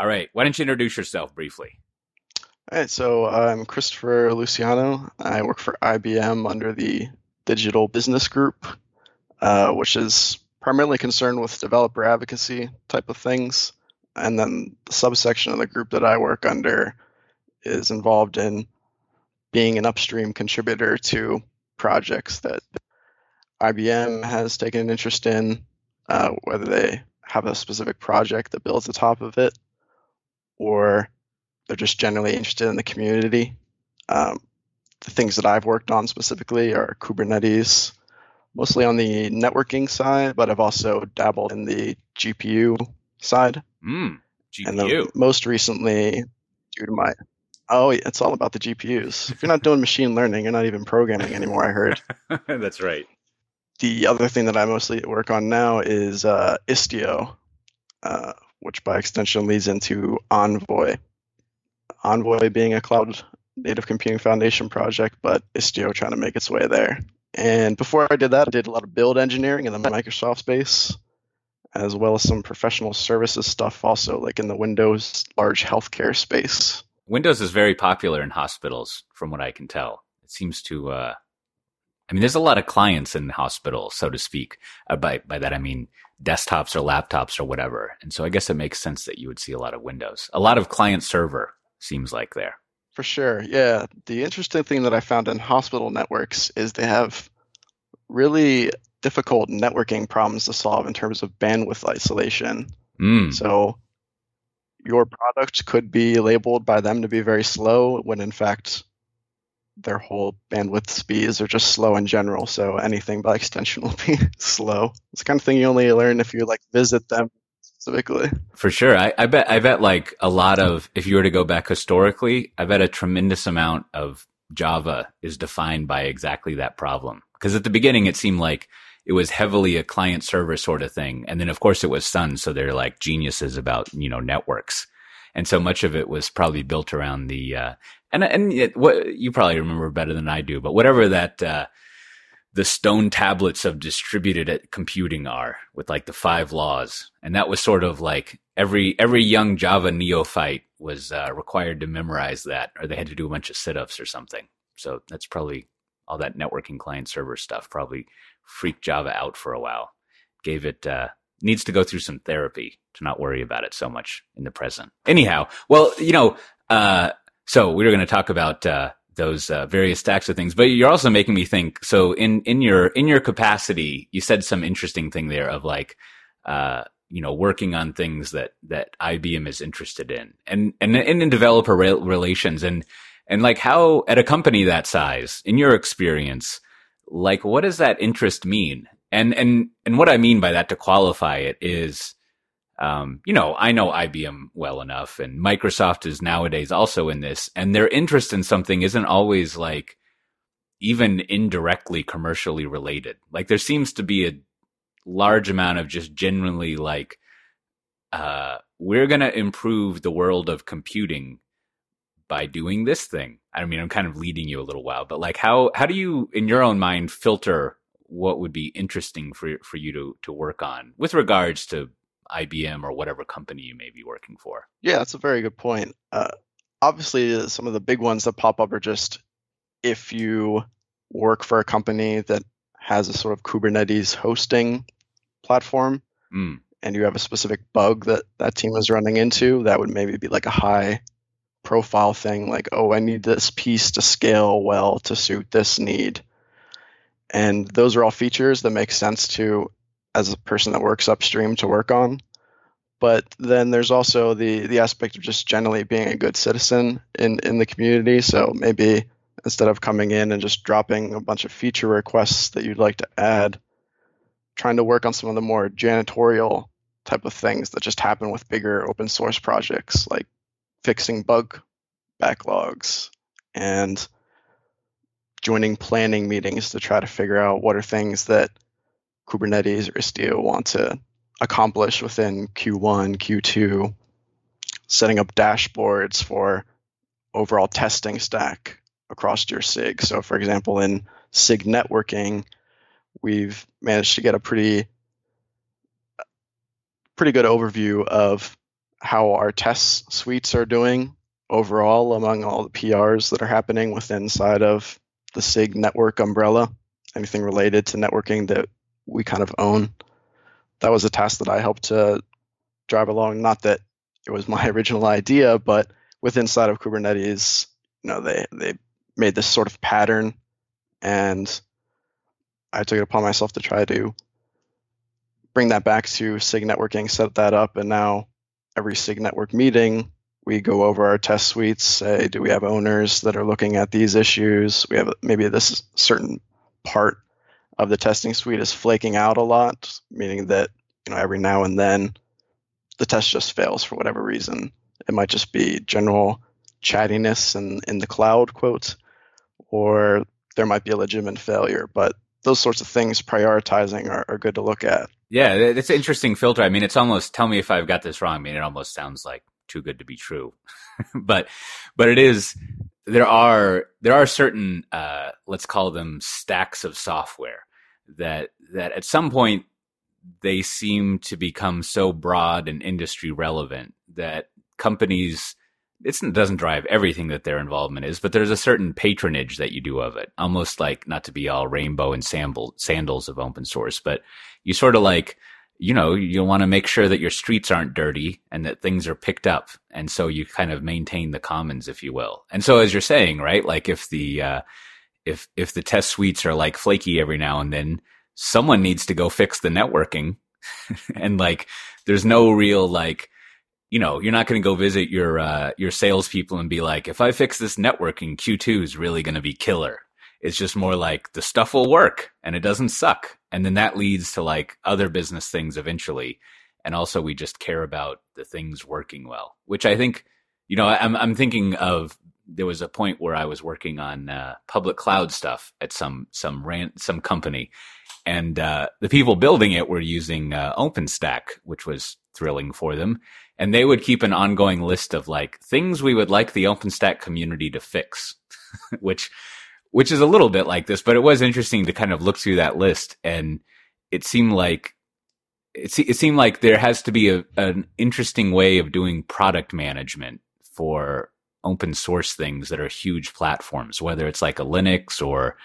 All right. Why don't you introduce yourself briefly? All right. So I'm Christopher Luciano. I work for IBM under the Digital Business Group, uh, which is primarily concerned with developer advocacy type of things. And then the subsection of the group that I work under is involved in being an upstream contributor to projects that IBM has taken an interest in, uh, whether they have a specific project that builds the top of it, or they're just generally interested in the community. Um, the things that I've worked on specifically are Kubernetes, mostly on the networking side, but I've also dabbled in the GPU side. Mm, And GPU. then most recently, due to my oh, it's all about the GPUs. If you're not doing machine learning, you're not even programming anymore. I heard. That's right. the other thing that I mostly work on now is uh, Istio, uh, which by extension leads into Envoy. Envoy being a cloud native computing foundation project, but Istio trying to make its way there. And before I did that, I did a lot of build engineering in the Microsoft space, as well as some professional services stuff, also like in the Windows large healthcare space. Windows is very popular in hospitals, from what I can tell. It seems to. Uh, I mean, there's a lot of clients in hospitals, so to speak. Uh, by by that I mean desktops or laptops or whatever. And so I guess it makes sense that you would see a lot of Windows. A lot of client server seems like there. For sure. Yeah. The interesting thing that I found in hospital networks is they have really difficult networking problems to solve in terms of bandwidth isolation. Mm. So your product could be labeled by them to be very slow when in fact their whole bandwidth speeds are just slow in general. So anything by extension will be slow. It's kind of thing you only learn if you like visit them specifically. For sure. I, I bet, I bet like a lot of, if you were to go back historically, I bet a tremendous amount of Java is defined by exactly that problem. Because at the beginning, it seemed like it was heavily a client server sort of thing. And then of course it was Sun. So they're like geniuses about, you know, networks. And so much of it was probably built around the, uh, and, and it, what you probably remember better than I do, but whatever that, uh, the stone tablets of distributed computing are with like the five laws. And that was sort of like every, every young Java neophyte was uh, required to memorize that or they had to do a bunch of sit-ups or something. So that's probably all that networking client server stuff probably freaked Java out for a while. Gave it, uh, needs to go through some therapy to not worry about it so much in the present. Anyhow, well, you know, uh, so we were going to talk about, uh, those uh, various stacks of things but you're also making me think so in in your in your capacity you said some interesting thing there of like uh you know working on things that that IBM is interested in and and, and in developer re- relations and and like how at a company that size in your experience like what does that interest mean? And and and what I mean by that to qualify it is um, you know, I know IBM well enough and Microsoft is nowadays also in this and their interest in something isn't always like even indirectly commercially related. Like there seems to be a large amount of just genuinely like, uh, we're going to improve the world of computing by doing this thing. I mean, I'm kind of leading you a little while, but like how, how do you in your own mind filter what would be interesting for, for you to, to work on with regards to IBM or whatever company you may be working for. Yeah, that's a very good point. Uh, obviously, some of the big ones that pop up are just if you work for a company that has a sort of Kubernetes hosting platform Mm. and you have a specific bug that that team is running into, that would maybe be like a high profile thing like, oh, I need this piece to scale well to suit this need. And those are all features that make sense to as a person that works upstream to work on. But then there's also the the aspect of just generally being a good citizen in in the community. So maybe instead of coming in and just dropping a bunch of feature requests that you'd like to add, trying to work on some of the more janitorial type of things that just happen with bigger open source projects, like fixing bug backlogs and joining planning meetings to try to figure out what are things that Kubernetes or Istio want to accomplish within Q1, Q2, setting up dashboards for overall testing stack across your SIG. So, for example, in SIG networking, we've managed to get a pretty pretty good overview of how our test suites are doing overall among all the PRs that are happening within inside of the SIG network umbrella, anything related to networking that we kind of own. That was a task that I helped to drive along. Not that it was my original idea, but with inside of Kubernetes, you know, they they made this sort of pattern, and I took it upon myself to try to bring that back to SIG networking, set that up, and now every SIG network meeting, we go over our test suites, say, do we have owners that are looking at these issues? We have maybe this certain part of the testing suite is flaking out a lot, meaning that you know every now and then the test just fails for whatever reason. It might just be general chattiness in, in the cloud quote, or there might be a legitimate failure. But those sorts of things prioritizing are, are good to look at. Yeah, it's an interesting filter. I mean, it's almost tell me if I've got this wrong. I mean, it almost sounds like too good to be true, but but it is. There are there are certain uh, let's call them stacks of software that that at some point they seem to become so broad and industry relevant that companies it doesn't drive everything that their involvement is, but there's a certain patronage that you do of it, almost like not to be all rainbow and sandals of open source, but you sort of like, you know, you want to make sure that your streets aren't dirty and that things are picked up. And so you kind of maintain the commons, if you will. And so as you're saying, right, like if the, uh, if, if the test suites are like flaky every now and then, someone needs to go fix the networking. and like, there's no real like, you know, you're not going to go visit your uh, your salespeople and be like, if I fix this networking, Q2 is really going to be killer. It's just more like the stuff will work and it doesn't suck, and then that leads to like other business things eventually. And also, we just care about the things working well, which I think, you know, I'm I'm thinking of. There was a point where I was working on uh, public cloud stuff at some some rant some company, and uh, the people building it were using uh, OpenStack, which was thrilling for them. And they would keep an ongoing list of like things we would like the OpenStack community to fix, which which is a little bit like this, but it was interesting to kind of look through that list, and it seemed like it, it seemed like there has to be a, an interesting way of doing product management for open source things that are huge platforms, whether it's like a Linux or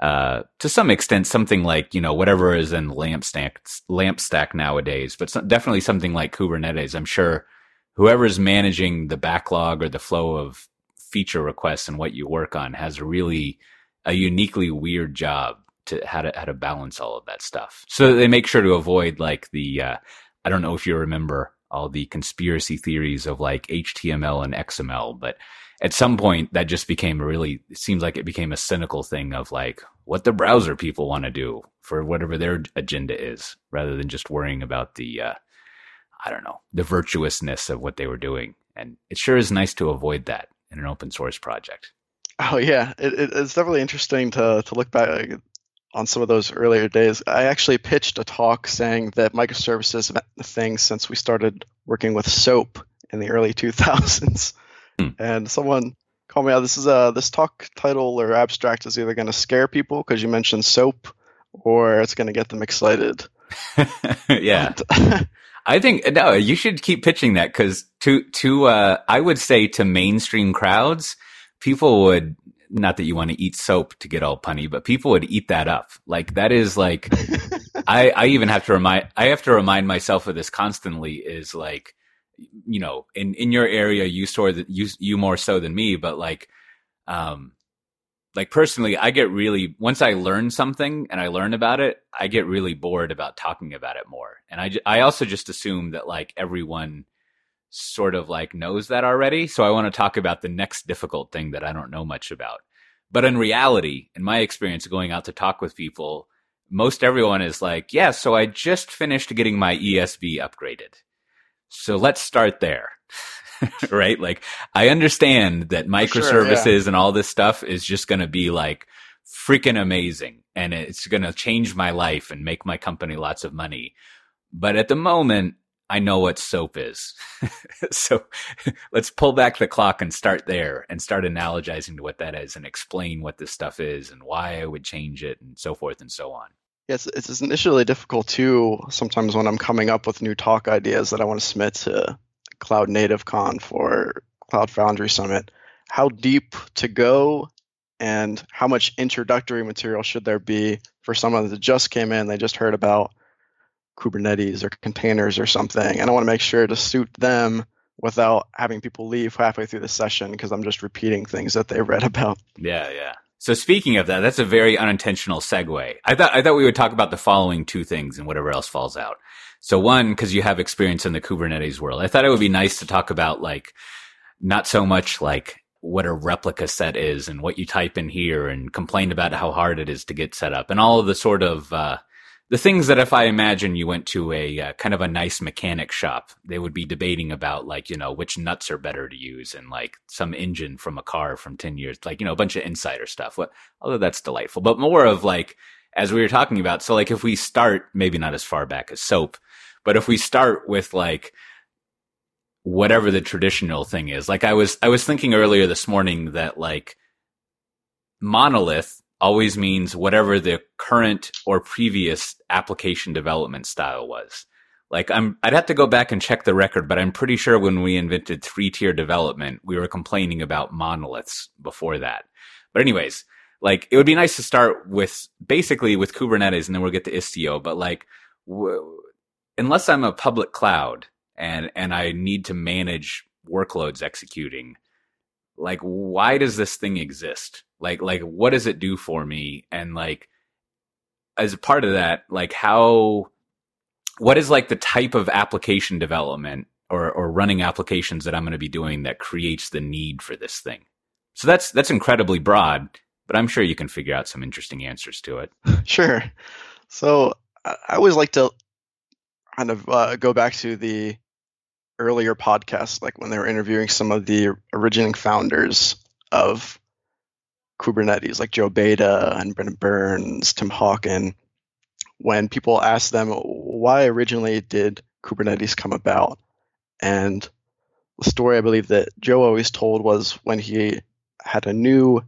uh, to some extent something like you know whatever is in lamp stack nowadays but definitely something like kubernetes. I'm sure whoever's managing the backlog or the flow of feature requests and what you work on has really a uniquely weird job to how to how to balance all of that stuff. So they make sure to avoid like the uh, i don't know if you remember all the conspiracy theories of like html and xml but at some point that just became a really it seems like it became a cynical thing of like what the browser people want to do for whatever their agenda is rather than just worrying about the uh, i don't know the virtuousness of what they were doing. And it sure is nice to avoid that in an open source project. Oh yeah. It, it's definitely interesting to to look back on some of those earlier days i actually pitched a talk saying that microservices have been a thing since we started working with soap in the early 2000s Hmm. And someone called me out. This is a this talk title or abstract is either going to scare people because you mentioned soap, or it's going to get them excited. yeah. I think no, you should keep pitching that because to to uh, I would say to mainstream crowds, people would not that you want to eat soap to get all punny, but people would eat that up. Like that is like I I even have to remind I have to remind myself of this constantly. Is like you know, in, in your area, you saw that you, you more so than me, but like, um, like personally, I get really, once I learn something and I learn about it, I get really bored about talking about it more. And I, I also just assume that like everyone sort of like knows that already. So I want to talk about the next difficult thing that I don't know much about. But in reality, in my experience going out to talk with people, most everyone is like, yeah, so I just finished getting my ESB upgraded. So let's start there. right? Like I understand that microservices sure, yeah. and all this stuff is just going to be like freaking amazing and it's going to change my life and make my company lots of money. But at the moment, I know what soap is. so let's pull back the clock and start there and start analogizing to what that is and explain what this stuff is and why I would change it and so forth and so on. Yes, it's, initially difficult too. Sometimes when I'm coming up with new talk ideas that I want to submit to Cloud Native Con for Cloud Foundry Summit. How deep to go and how much introductory material should there be for someone that just came in, they just heard about Kubernetes or containers or something, and I want to make sure to suit them without having people leave halfway through the session because I'm just repeating things that they read about. Yeah, yeah. So speaking of that, that's a very unintentional segue. I thought I thought we would talk about the following two things and whatever else falls out. So one, because you have experience in the Kubernetes world, I thought it would be nice to talk about like not so much like what a replica set is and what you type in here and complain about how hard it is to get set up and all of the sort of uh, the things that if I imagine you went to a uh, kind of a nice mechanic shop, they would be debating about like, you know, which nuts are better to use and like some engine from a car from 10 years, like, you know, a bunch of insider stuff. What, although that's delightful, but more of like, as we were talking about. So like if we start, maybe not as far back as soap, but if we start with like, whatever the traditional thing is, like I was, I was thinking earlier this morning that like monolith always means whatever the current or previous application development style was. Like I'm, I'd have to go back and check the record, but I'm pretty sure when we invented three tier development, we were complaining about monoliths before that. But anyways, like it would be nice to start with basically with Kubernetes and then we'll get to Istio. But like, w- unless I'm a public cloud and, and I need to manage workloads executing, like why does this thing exist? Like like what does it do for me? And like as a part of that like how what is like the type of application development or or running applications that i'm going to be doing that creates the need for this thing? So that's that's incredibly broad but i'm sure you can figure out some interesting answers to it. Sure. So i always like to kind of uh, go back to the earlier podcasts, like when they were interviewing some of the originating founders of Kubernetes, like Joe Beda and Brendan Burns, Tim Hockin, when people asked them why originally did Kubernetes come about, and the story I believe that Joe always told was when he had a new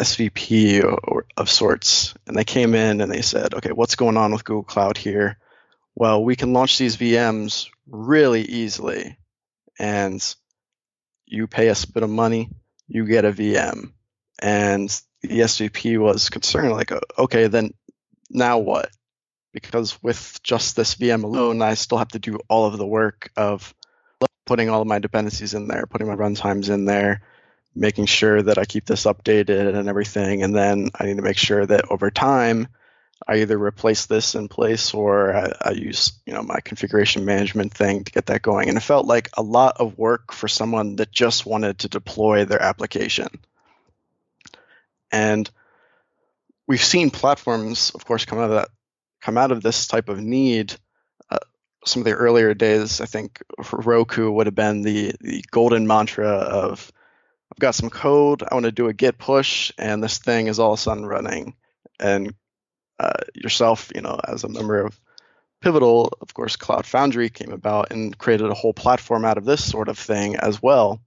SVP or, of sorts, and they came in and they said, "Okay, what's going on with Google Cloud here?" Well, we can launch these VMs really easily. And you pay a bit of money, you get a VM. And the SVP was concerned, like, okay, then now what? Because with just this VM alone, I still have to do all of the work of putting all of my dependencies in there, putting my runtimes in there, making sure that I keep this updated and everything. And then I need to make sure that over time, I either replace this in place or I, I, use you know my configuration management thing to get that going. And it felt like a lot of work for someone that just wanted to deploy their application. And we've seen platforms, of course, come out of that come out of this type of need. Uh, some of the earlier days, I think Heroku would have been the the golden mantra of I've got some code, I want to do a git push, and this thing is all of a sudden running. And uh, yourself, you know, as a member of Pivotal, of course, Cloud Foundry came about and created a whole platform out of this sort of thing as well.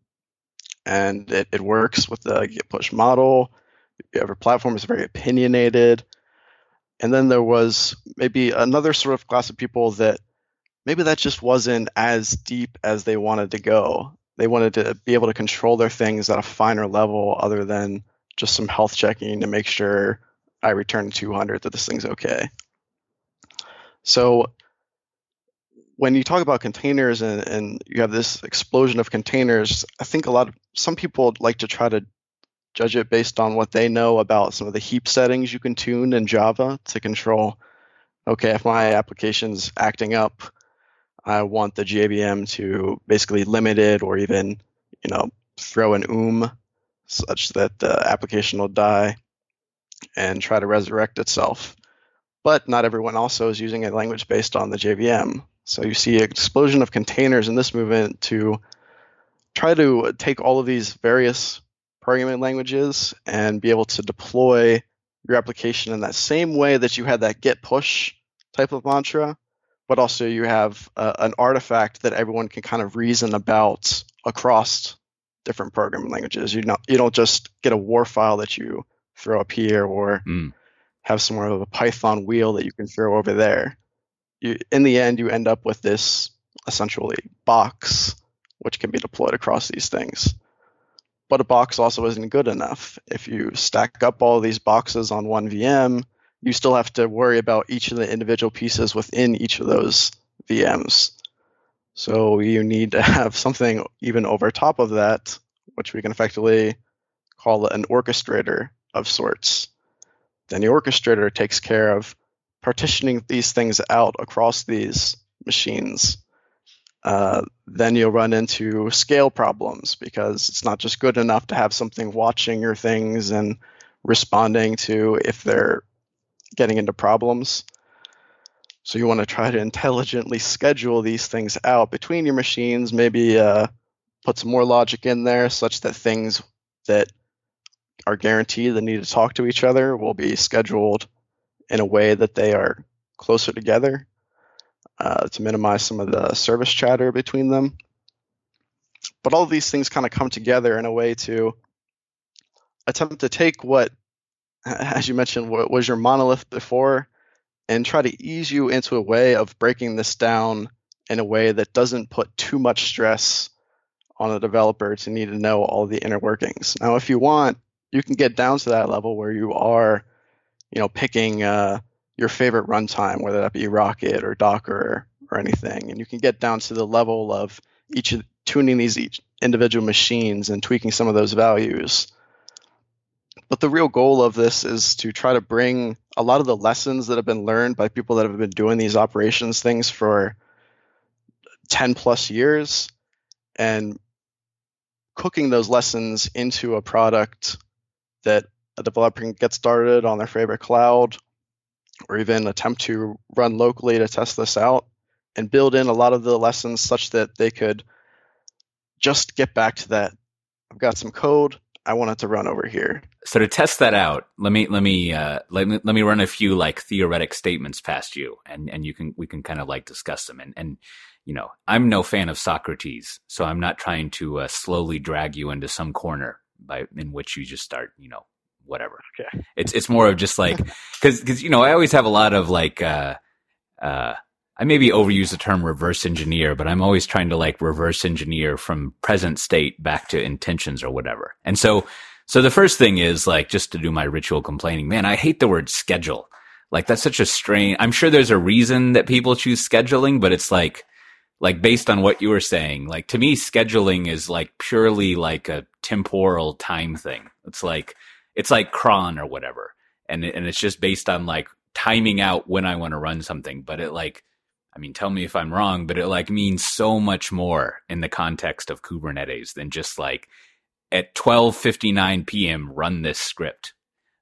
And it, it works with the Git push model. Every platform is very opinionated. And then there was maybe another sort of class of people that maybe that just wasn't as deep as they wanted to go. They wanted to be able to control their things at a finer level other than just some health checking to make sure I return 200 that this thing's okay. So when you talk about containers and, and you have this explosion of containers, I think a lot of some people like to try to judge it based on what they know about some of the heap settings you can tune in Java to control. Okay, if my application's acting up, I want the JVM to basically limit it or even, you know, throw an oom such that the application will die and try to resurrect itself. But not everyone also is using a language based on the JVM. So you see an explosion of containers in this movement to try to take all of these various programming languages and be able to deploy your application in that same way that you had that git push type of mantra, but also you have uh, an artifact that everyone can kind of reason about across different programming languages. You know, you don't just get a war file that you throw up here or mm. have some sort of a Python wheel that you can throw over there. You, in the end, you end up with this essentially box, which can be deployed across these things. But a box also isn't good enough. If you stack up all these boxes on one VM, you still have to worry about each of the individual pieces within each of those VMs. So you need to have something even over top of that, which we can effectively call an orchestrator of sorts. Then the orchestrator takes care of partitioning these things out across these machines. Uh, then you'll run into scale problems because it's not just good enough to have something watching your things and responding to if they're getting into problems. So you want to try to intelligently schedule these things out between your machines, maybe uh, put some more logic in there such that things that are guaranteed that need to talk to each other will be scheduled in a way that they are closer together uh, to minimize some of the service chatter between them. But all these things kind of come together in a way to attempt to take what, as you mentioned, what was your monolith before and try to ease you into a way of breaking this down in a way that doesn't put too much stress on a developer to need to know all the inner workings. Now, if you want, you can get down to that level where you are, you know, picking uh, your favorite runtime, whether that be Rocket or Docker or anything, and you can get down to the level of each of, tuning these each individual machines and tweaking some of those values. But the real goal of this is to try to bring a lot of the lessons that have been learned by people that have been doing these operations things for 10 plus years and cooking those lessons into a product that a developer can get started on their favorite cloud or even attempt to run locally to test this out and build in a lot of the lessons such that they could just get back to that I've got some code I want it to run over here. So to test that out, let me let me uh, let me let me run a few like theoretic statements past you, and and you can we can kind of like discuss them. And and you know, I'm no fan of Socrates, so I'm not trying to uh, slowly drag you into some corner by in which you just start, you know, whatever. Okay. It's it's more of just like because because you know I always have a lot of like uh uh I maybe overuse the term reverse engineer, but I'm always trying to like reverse engineer from present state back to intentions or whatever. And so, so the first thing is like just to do my ritual complaining, man, I hate the word schedule. Like that's such a strange, I'm sure there's a reason that people choose scheduling, but it's like, like based on what you were saying, like to me, scheduling is like purely like a temporal time thing. It's like, it's like cron or whatever. And, and it's just based on like timing out when I want to run something, but it like, I mean, tell me if I'm wrong, but it like means so much more in the context of Kubernetes than just like at 12:59 p.m. run this script.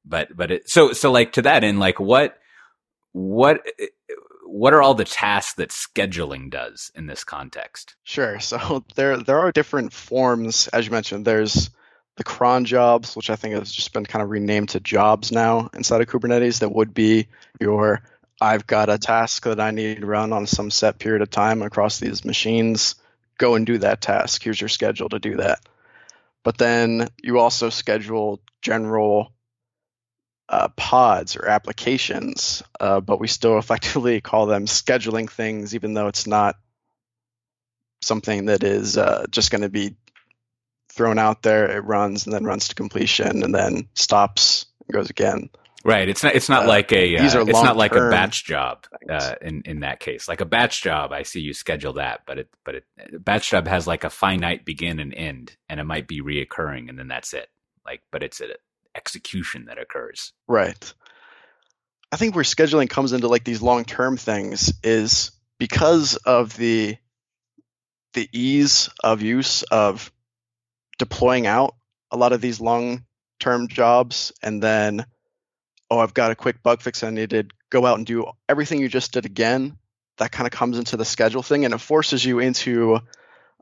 But but it, so so like to that end, like what what what are all the tasks that scheduling does in this context? Sure. So there there are different forms, as you mentioned. There's the cron jobs, which I think has just been kind of renamed to jobs now inside of Kubernetes. That would be your I've got a task that I need to run on some set period of time across these machines. Go and do that task. Here's your schedule to do that. But then you also schedule general uh, pods or applications, uh, but we still effectively call them scheduling things, even though it's not something that is uh, just going to be thrown out there. It runs and then runs to completion and then stops and goes again. Right. It's not. It's not uh, like a. Uh, it's not like a batch job. Uh, in in that case, like a batch job, I see you schedule that, but it but it batch job has like a finite begin and end, and it might be reoccurring, and then that's it. Like, but it's an execution that occurs. Right. I think where scheduling comes into like these long term things is because of the the ease of use of deploying out a lot of these long term jobs and then oh, I've got a quick bug fix I needed, go out and do everything you just did again. That kind of comes into the schedule thing and it forces you into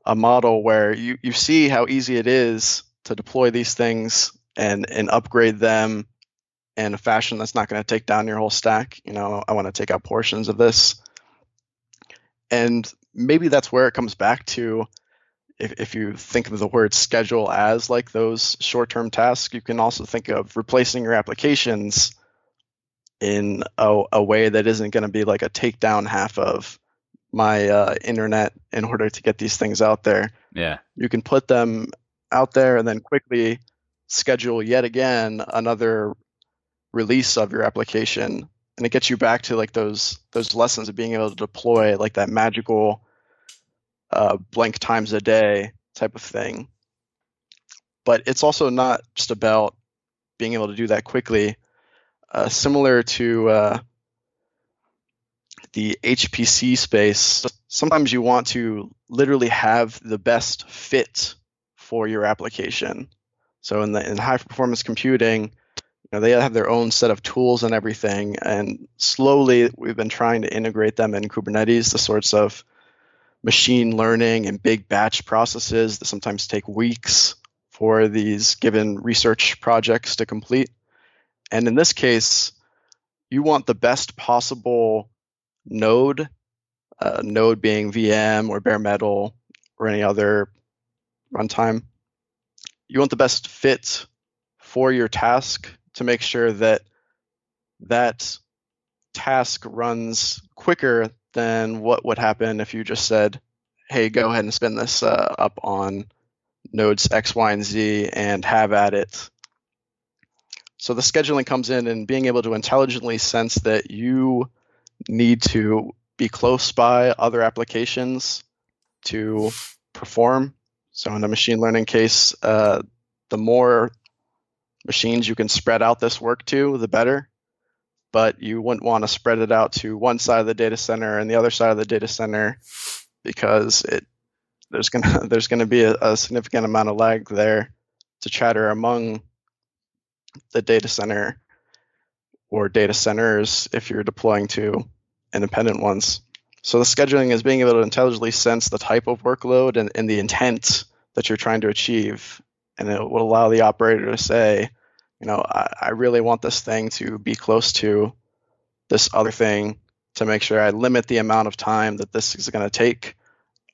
a model where you, you see how easy it is to deploy these things and, and upgrade them in a fashion that's not going to take down your whole stack. You know, I want to take out portions of this. And maybe that's where it comes back to if, if you think of the word schedule as like those short term tasks, you can also think of replacing your applications in a, a way that isn't going to be like a takedown half of my uh, internet in order to get these things out there. Yeah. You can put them out there and then quickly schedule yet again another release of your application. And it gets you back to like those those lessons of being able to deploy like that magical uh, blank times a day type of thing. But it's also not just about being able to do that quickly. Uh, similar to uh, the hpc space sometimes you want to literally have the best fit for your application so in the in high performance computing you know, they have their own set of tools and everything. And slowly, we've been trying to integrate them in Kubernetes, the sorts of machine learning and big batch processes that sometimes take weeks for these given research projects to complete. And in this case, you want the best possible node, uh, node being VM or bare metal or any other runtime. You want the best fit for your task to make sure that that task runs quicker than what would happen if you just said, hey, go ahead and spin this uh, up on nodes X, Y, and Z and have at it. So the scheduling comes in and being able to intelligently sense that you need to be close by other applications to perform. So in a machine learning case, uh, the more machines you can spread out this work to, the better. But you wouldn't want to spread it out to one side of the data center and the other side of the data center because it there's gonna there's gonna be a, a significant amount of lag there to chatter among the data center or data centers if you're deploying to independent ones. So the scheduling is being able to intelligently sense the type of workload and, and the intent that you're trying to achieve and it will allow the operator to say, you know, I, I really want this thing to be close to this other thing to make sure I limit the amount of time that this is going to take.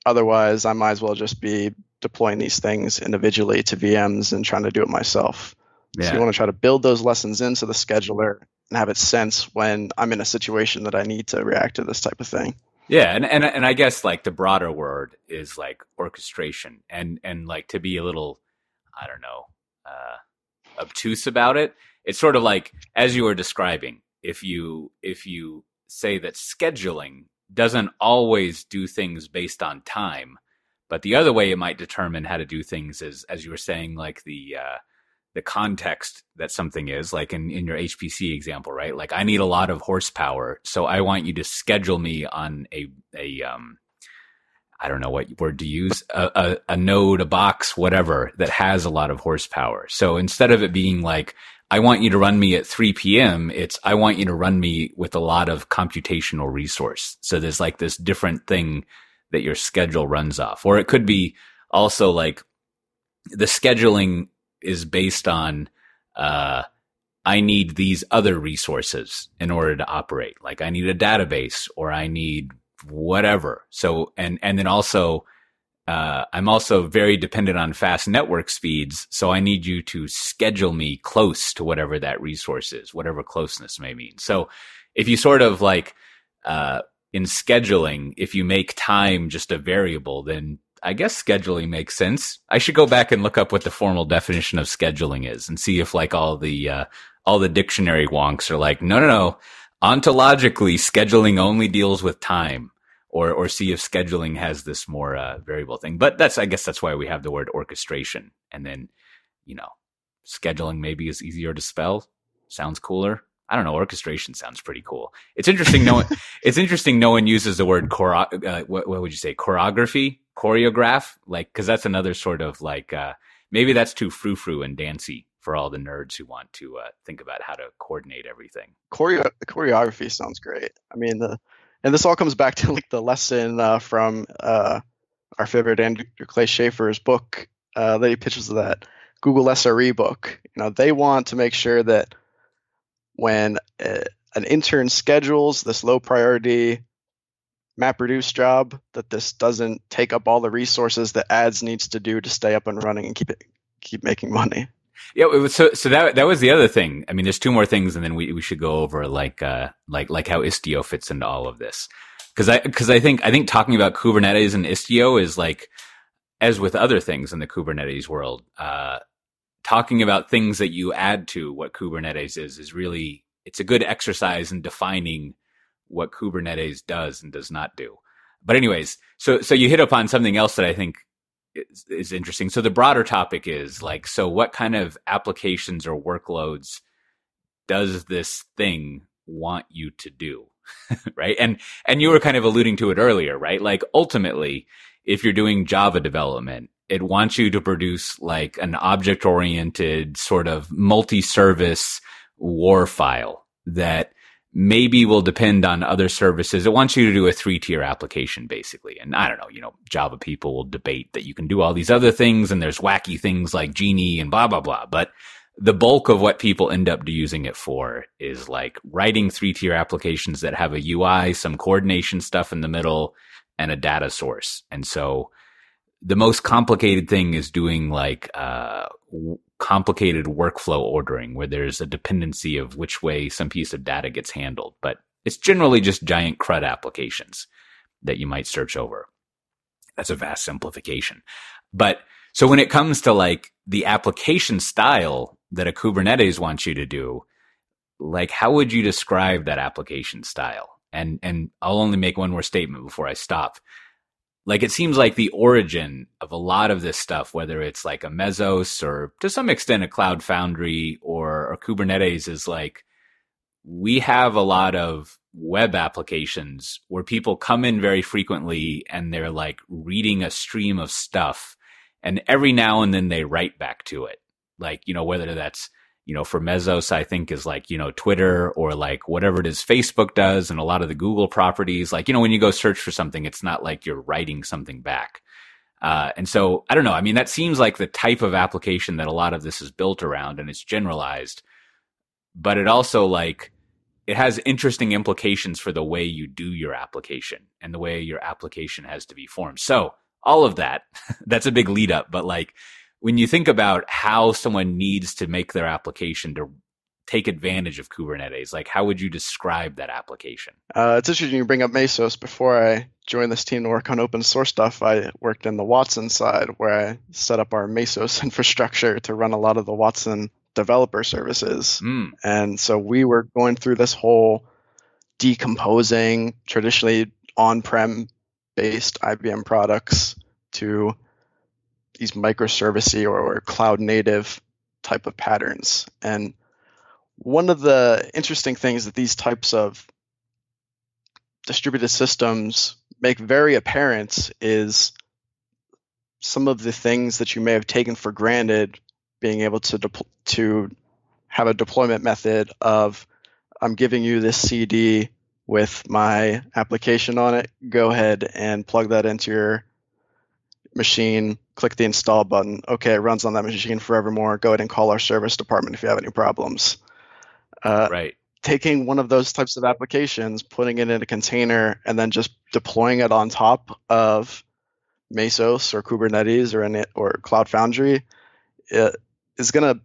Otherwise, I might as well just be deploying these things individually to VMs and trying to do it myself. Yeah. So you want to try to build those lessons into the scheduler and have it sense when I'm in a situation that I need to react to this type of thing. Yeah, and, and and I guess like the broader word is like orchestration and and like to be a little I don't know, uh, obtuse about it. It's sort of like as you were describing, if you if you say that scheduling doesn't always do things based on time, but the other way it might determine how to do things is, as you were saying, like the uh, the context that something is, like in, in your HPC example, right? Like I need a lot of horsepower, so I want you to schedule me on a a um, I don't know what word to use, a, a, a, node, a box, whatever that has a lot of horsepower. So instead of it being like, I want you to run me at 3 p.m., it's, I want you to run me with a lot of computational resource. So there's like this different thing that your schedule runs off. Or it could be also like the scheduling is based on, uh, I need these other resources in order to operate. Like I need a database or I need whatever. So, and, and then also, uh, I'm also very dependent on fast network speeds. So I need you to schedule me close to whatever that resource is, whatever closeness may mean. So if you sort of like, uh, in scheduling, if you make time just a variable, then I guess scheduling makes sense. I should go back and look up what the formal definition of scheduling is and see if like all the, uh, all the dictionary wonks are like, no, no, no. Ontologically scheduling only deals with time or or see if scheduling has this more uh, variable thing. But that's i guess that's why we have the word orchestration and then you know scheduling maybe is easier to spell. Sounds cooler i don't know orchestration sounds pretty cool it's interesting no one it's interesting no one uses the word choro- uh, what, what would you say choreography choreograph like because that's another sort of like uh, maybe that's too frou-frou and dancy for all the nerds who want to uh, think about how to coordinate everything. Choreo- choreography sounds great. I mean, the and this all comes back to like the lesson uh, from uh, our favorite Andrew Clay Shafer's book uh, that he pitches that Google SRE book. You know, they want to make sure that when uh, an intern schedules this low priority MapReduce job, that this doesn't take up all the resources that ads needs to do to stay up and running and keep it keep making money. Yeah, was, so so that that was the other thing. I mean, there's two more things, and then we, we should go over like uh like like how Istio fits into all of this. Because I because I think I think talking about Kubernetes and Istio is like as with other things in the Kubernetes world, uh, talking about things that you add to what Kubernetes is is really it's a good exercise in defining what Kubernetes does and does not do. But anyways, so so you hit upon something else that I think is, is interesting. So the broader topic is like, so what kind of applications or workloads does this thing want you to do? right. And, and you were kind of alluding to it earlier, right? Like ultimately, if you're doing Java development, it wants you to produce like an object oriented sort of multi service war file that maybe will depend on other services. It wants you to do a three tier application basically. And I don't know, you know, Java people will debate that you can do all these other things and there's wacky things like Jini and blah, blah, blah. But the bulk of what people end up using it for is like writing three tier applications that have a UI, some coordination stuff in the middle and a data source. And so the most complicated thing is doing like, uh, complicated workflow ordering where there's a dependency of which way some piece of data gets handled. But it's generally just giant CRUD applications that you might search over. That's a vast simplification. But so when it comes to like the application style that a Kubernetes wants you to do, like how would you describe that application style? And and I'll only make one more statement before I stop like it seems like the origin of a lot of this stuff, whether it's like a Mesos or to some extent a Cloud Foundry or, or Kubernetes, is like we have a lot of web applications where people come in very frequently and they're like reading a stream of stuff, and every now and then they write back to it, like you know whether that's you know, for Mesos, I think is like, you know, Twitter or like whatever it is Facebook does and a lot of the Google properties. Like, you know, when you go search for something, it's not like you're writing something back. Uh, and so I don't know. I mean, that seems like the type of application that a lot of this is built around and it's generalized, but it also like, it has interesting implications for the way you do your application and the way your application has to be formed. So all of that, that's a big lead up, but like, when you think about how someone needs to make their application to take advantage of Kubernetes, like how would you describe that application? Uh, it's interesting you bring up Mesos. Before I joined this team to work on open source stuff, I worked in the Watson side where I set up our Mesos infrastructure to run a lot of the Watson developer services. Mm. And so we were going through this whole decomposing traditionally on-prem based IBM products to these microservicey or, or cloud native type of patterns. And one of the interesting things that these types of distributed systems make very apparent is some of the things that you may have taken for granted being able to to have a deployment method of I'm giving you this CD with my application on it. Go ahead and plug that into your machine, click the install button. Okay, it runs on that machine forevermore. Go ahead and call our service department if you have any problems. Uh, right. Taking one of those types of applications, putting it in a container, and then just deploying it on top of Mesos or Kubernetes or any, or Cloud Foundry is going to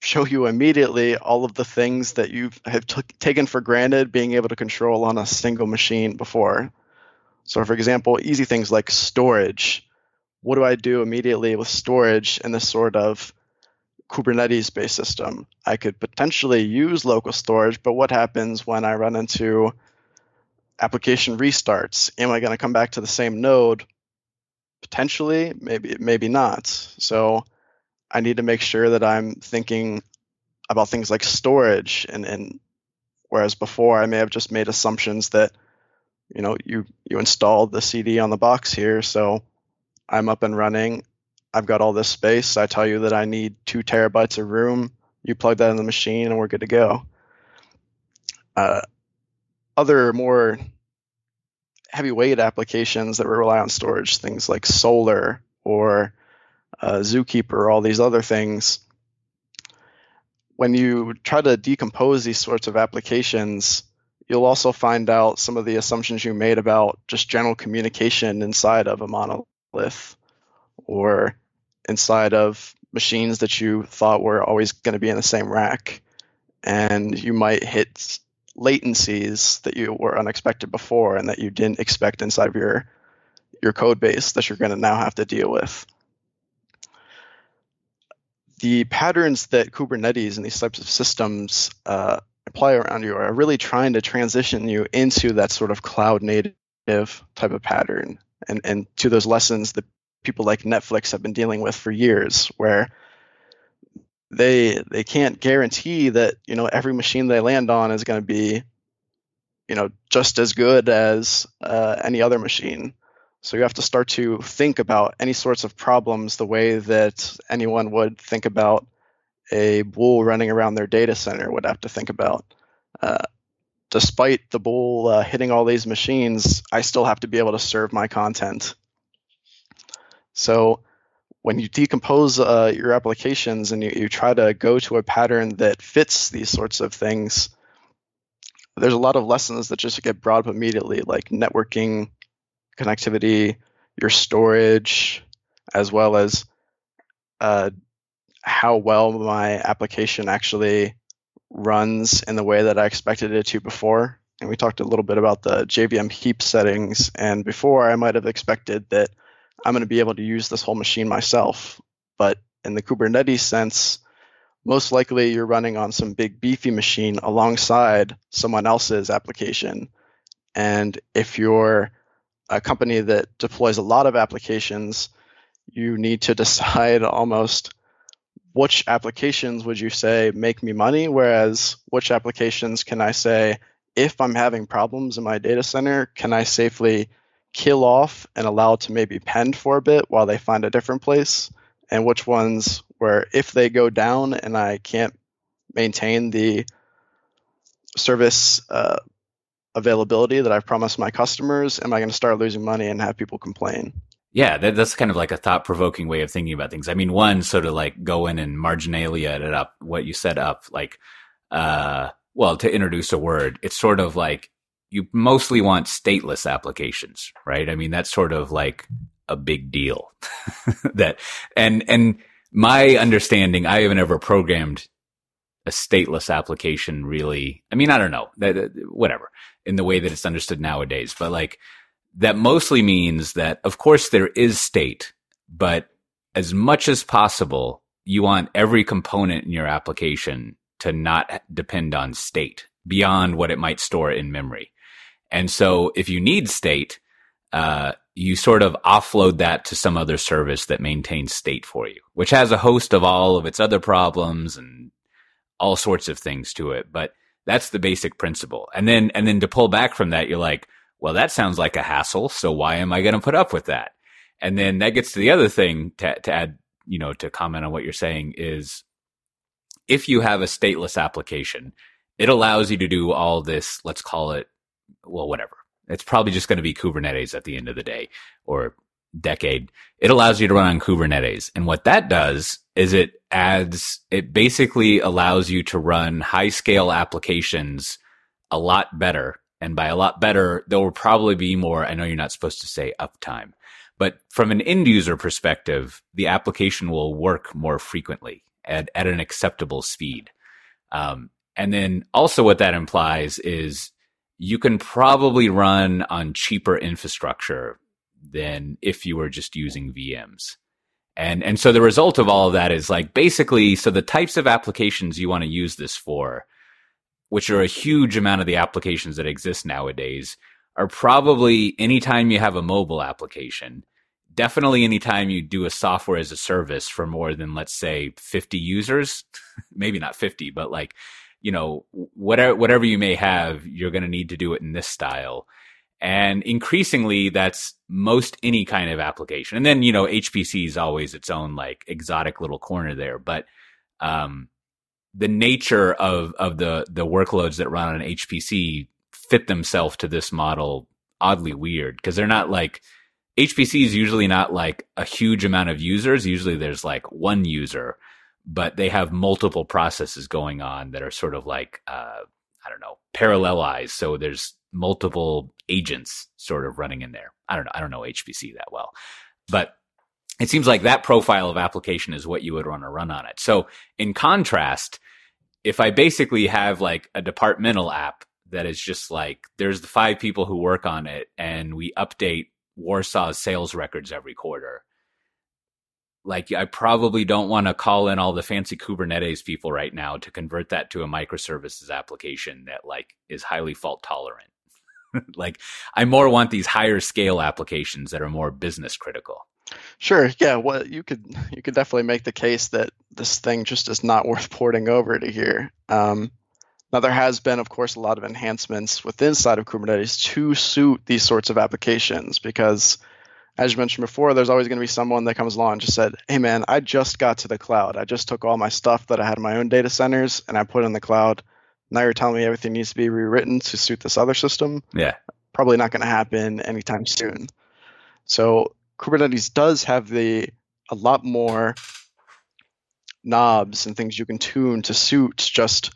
show you immediately all of the things that you have t- taken for granted being able to control on a single machine before. So, for example, easy things like storage what do I do immediately with storage in this sort of Kubernetes based system? I could potentially use local storage, but what happens when I run into application restarts? Am I going to come back to the same node? Potentially, maybe, maybe not. So I need to make sure that I'm thinking about things like storage and, and whereas before I may have just made assumptions that you know you you installed the CD on the box here, so I'm up and running. I've got all this space. I tell you that I need two terabytes of room. You plug that in the machine, and we're good to go. Uh, other more heavyweight applications that rely on storage, things like Solr or uh, Zookeeper, all these other things. When you try to decompose these sorts of applications, you'll also find out some of the assumptions you made about just general communication inside of a monolith with or inside of machines that you thought were always going to be in the same rack. And you might hit latencies that you were unexpected before and that you didn't expect inside of your your code base that you're going to now have to deal with. The patterns that Kubernetes and these types of systems uh, apply around you are really trying to transition you into that sort of cloud native type of pattern and, and to those lessons that people like Netflix have been dealing with for years, where they they can't guarantee that you know every machine they land on is going to be you know just as good as uh, any other machine. So you have to start to think about any sorts of problems the way that anyone would think about a bull running around their data center would have to think about. Uh, despite the bull uh, hitting all these machines i still have to be able to serve my content. So when you decompose uh, your applications and you, you try to go to a pattern that fits these sorts of things, there's a lot of lessons that just get brought up immediately, like networking, connectivity, your storage, as well as uh, how well my application actually runs in the way that I expected it to before. And we talked a little bit about the JVM heap settings. And before, I might have expected that I'm going to be able to use this whole machine myself. But in the Kubernetes sense, most likely you're running on some big beefy machine alongside someone else's application. And if you're a company that deploys a lot of applications, you need to decide almost which applications would you say make me money, whereas which applications can I say, if I'm having problems in my data center, can I safely kill off and allow to maybe pend for a bit while they find a different place, and which ones where if they go down and I can't maintain the service uh, availability that I've promised my customers, am I going to start losing money and have people complain? Yeah, that, that's kind of like a thought provoking way of thinking about things. I mean, one, sort of like go in and marginalia it up, what you set up, like, uh, well, to introduce a word, it's sort of like you mostly want stateless applications, right? I mean, that's sort of like a big deal that, and, and my understanding, I haven't ever programmed a stateless application really. I mean, I don't know that, whatever in the way that it's understood nowadays, but like that mostly means that of course there is state, but as much as possible, you want every component in your application to not depend on state beyond what it might store in memory. And so if you need state, uh, you sort of offload that to some other service that maintains state for you, which has a host of all of its other problems and all sorts of things to it. But that's the basic principle. And then, and then to pull back from that, you're like, well, that sounds like a hassle. So why am I going to put up with that? And then that gets to the other thing to, to add, you know, to comment on what you're saying is if you have a stateless application, it allows you to do all this, let's call it well, whatever. It's probably just going to be Kubernetes at the end of the day or decade. It allows you to run on Kubernetes. And what that does is it adds, it basically allows you to run high scale applications a lot better. And by a lot better, there will probably be more. I know you're not supposed to say uptime, but from an end user perspective, the application will work more frequently at, at an acceptable speed. Um, and then also what that implies is you can probably run on cheaper infrastructure than if you were just using VMs. And and so the result of all of that is like basically so the types of applications you want to use this for, which are a huge amount of the applications that exist nowadays, are probably anytime you have a mobile application, definitely anytime you do a software as a service for more than let's say 50 users, maybe not 50, but like you know, whatever, whatever you may have, you're going to need to do it in this style. And increasingly, that's most any kind of application. And then, you know, HPC is always its own like exotic little corner there. But, um, the nature of, of the, the workloads that run on an HPC fit themselves to this model oddly weird because they're not like, HPC is usually not like a huge amount of users. Usually there's like one user but they have multiple processes going on that are sort of like uh, I don't know parallelized. So there's multiple agents sort of running in there. I don't know. I don't know HPC that well, but it seems like that profile of application is what you would want to run on it. So in contrast, if I basically have like a departmental app that is just like there's the five people who work on it and we update Warsaw's sales records every quarter. Like I probably don't want to call in all the fancy Kubernetes people right now to convert that to a microservices application that like is highly fault tolerant. like I more want these higher scale applications that are more business critical. Sure. Yeah. Well, you could you could definitely make the case that this thing just is not worth porting over to here. Um, now there has been, of course, a lot of enhancements within side of Kubernetes to suit these sorts of applications because, as you mentioned before, there's always going to be someone that comes along and just said, "Hey, man, I just got to the cloud. I just took all my stuff that I had in my own data centers and I put in the cloud. Now you're telling me everything needs to be rewritten to suit this other system? Yeah, probably not going to happen anytime soon." So Kubernetes does have the a lot more knobs and things you can tune to suit just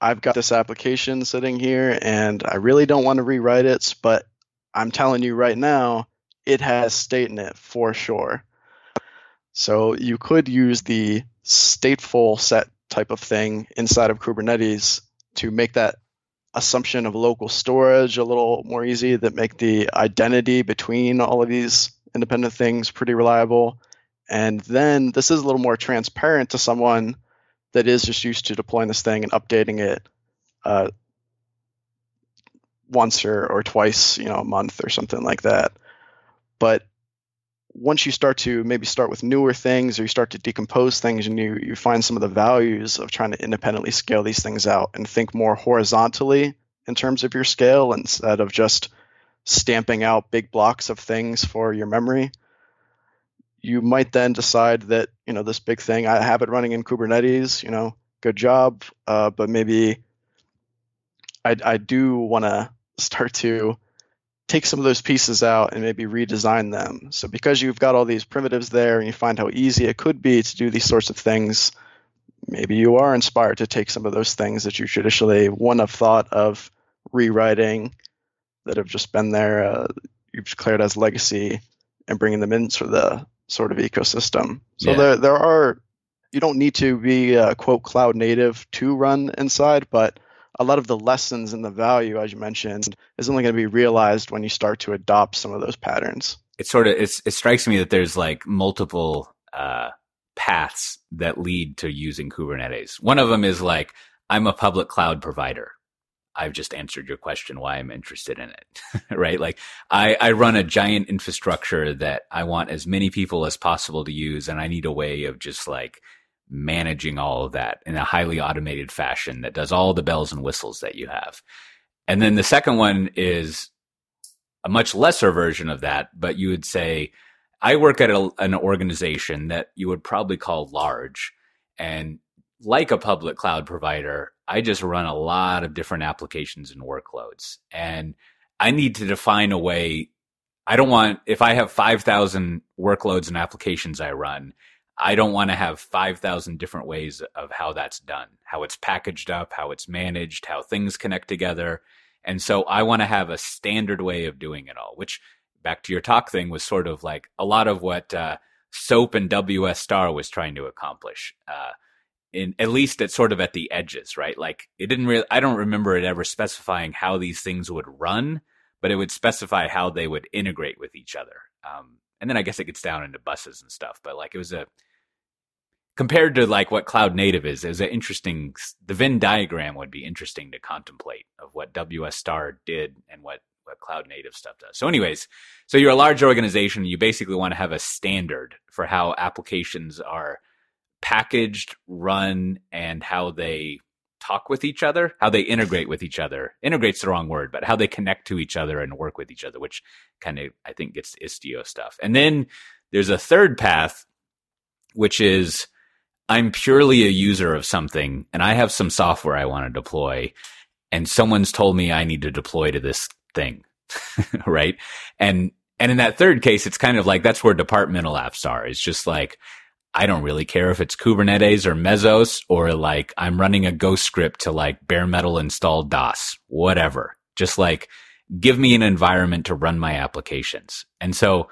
I've got this application sitting here and I really don't want to rewrite it, but I'm telling you right now, it has state in it for sure. So you could use the stateful set type of thing inside of Kubernetes to make that assumption of local storage a little more easy, that make the identity between all of these independent things pretty reliable. And then this is a little more transparent to someone that is just used to deploying this thing and updating it uh, once or, or twice, you know, a month or something like that. But once you start to maybe start with newer things or you start to decompose things and you, you find some of the values of trying to independently scale these things out and think more horizontally in terms of your scale instead of just stamping out big blocks of things for your memory, you might then decide that you know this big thing I have it running in Kubernetes. You know, good job, uh, but maybe I, I do want to start to take some of those pieces out and maybe redesign them. So because you've got all these primitives there and you find how easy it could be to do these sorts of things, maybe you are inspired to take some of those things that you traditionally wouldn't have thought of rewriting that have just been there, uh, you've declared as legacy, and bringing them into the sort of ecosystem. So yeah. there there are you don't need to be uh, quote cloud native to run inside, but a lot of the lessons and the value, as you mentioned, is only going to be realized when you start to adopt some of those patterns. It sort of it's, it strikes me that there's like multiple uh, paths that lead to using Kubernetes. One of them is like I'm a public cloud provider. I've just answered your question why I'm interested in it, right? Like I, I run a giant infrastructure that I want as many people as possible to use. And I need a way of just like managing all of that in a highly automated fashion that does all the bells and whistles that you have. And then the second one is a much lesser version of that, but you would say, I work at a, an organization that you would probably call large. And like a public cloud provider, I just run a lot of different applications and workloads. And I need to define a way. I don't want, if I have 5,000 workloads and applications I run, I don't want to have 5,000 different ways of how that's done, how it's packaged up, how it's managed, how things connect together. And so I want to have a standard way of doing it all, which back to your talk thing was sort of like a lot of what uh, SOAP and WS Star was trying to accomplish. Uh, in at least at sort of at the edges, right? Like it didn't really I don't remember it ever specifying how these things would run, but it would specify how they would integrate with each other. Um, and then I guess it gets down into buses and stuff, but like it was a compared to like what cloud native is, it was an interesting the Venn diagram would be interesting to contemplate of what WS Star did and what what cloud native stuff does. So anyways, so you're a large organization, you basically want to have a standard for how applications are packaged, run, and how they talk with each other, how they integrate with each other. Integrate's the wrong word, but how they connect to each other and work with each other, which kind of I think gets Istio stuff. And then there's a third path, which is I'm purely a user of something and I have some software I want to deploy and someone's told me I need to deploy to this thing. right. And and in that third case, it's kind of like that's where departmental apps are. It's just like I don't really care if it's Kubernetes or Mesos or like I'm running a Ghost script to like bare metal install DOS, whatever. Just like give me an environment to run my applications. And so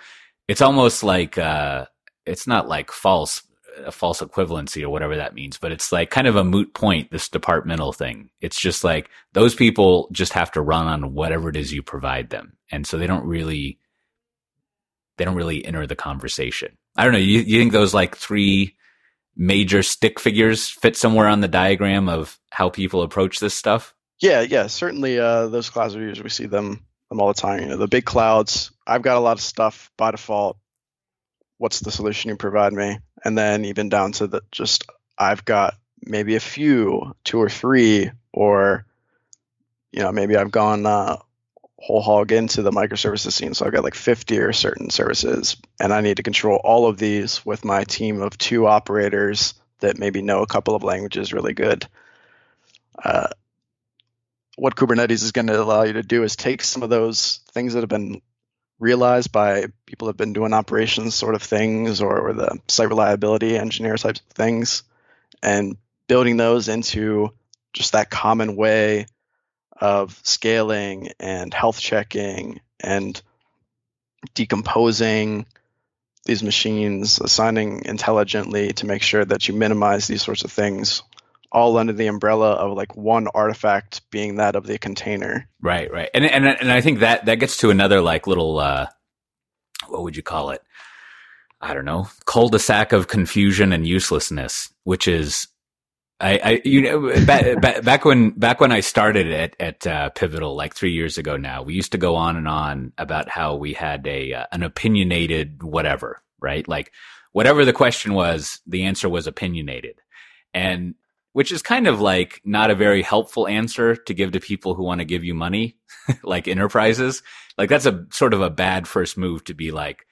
it's almost like, uh, it's not like false a false equivalency or whatever that means, but it's like kind of a moot point, this departmental thing. It's just like those people just have to run on whatever it is you provide them. And so they don't really, they don't really enter the conversation. I don't know. You, you think those like three major stick figures fit somewhere on the diagram of how people approach this stuff? Yeah, yeah, certainly. Uh, those cloud reviews, we see them them all the time. You know, the big clouds. I've got a lot of stuff by default. What's the solution you provide me? And then even down to the just I've got maybe a few, two or three, or you know maybe I've gone uh, whole hog into the microservices scene. So I've got like 50 or certain services, and I need to control all of these with my team of two operators that maybe know a couple of languages really good. Uh, what Kubernetes is going to allow you to do is take some of those things that have been realized by people that have been doing operations sort of things or, or the site reliability engineer types of things and building those into just that common way of scaling and health checking and decomposing these machines, assigning intelligently to make sure that you minimize these sorts of things all under the umbrella of like one artifact being that of the container. Right, right. And and and I think that that gets to another like little uh what would you call it? I don't know, cul-de-sac of confusion and uselessness, which is I, I you know back, back when back when I started at at uh, Pivotal like three years ago now, we used to go on and on about how we had a uh, an opinionated whatever, right? Like whatever the question was, the answer was opinionated, and which is kind of like not a very helpful answer to give to people who want to give you money, like enterprises. Like that's a sort of a bad first move to be like,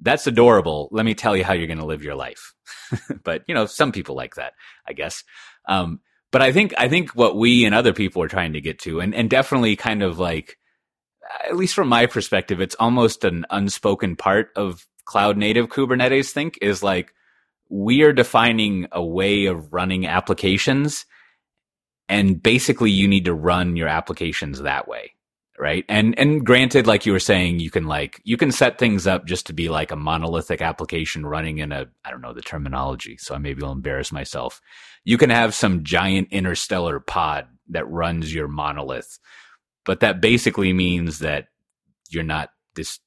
that's adorable. Let me tell you how you're going to live your life. but you know, some people like that, I guess. Um, but I think, I think what we and other people are trying to get to and, and definitely kind of like, at least from my perspective, it's almost an unspoken part of cloud native Kubernetes think is like, we are defining a way of running applications and basically you need to run your applications that way right and and granted like you were saying you can like you can set things up just to be like a monolithic application running in a i don't know the terminology so i maybe will embarrass myself you can have some giant interstellar pod that runs your monolith but that basically means that you're not this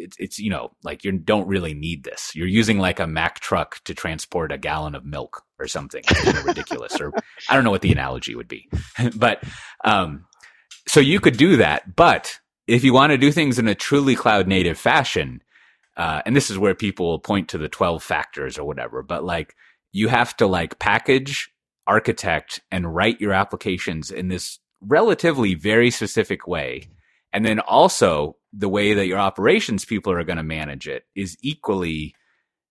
it's it's you know like you don't really need this. You're using like a Mack truck to transport a gallon of milk or something ridiculous. Or I don't know what the analogy would be, but um, so you could do that. But if you want to do things in a truly cloud native fashion, uh, and this is where people point to the twelve factors or whatever, but like you have to like package, architect, and write your applications in this relatively very specific way. And then also the way that your operations people are going to manage it is equally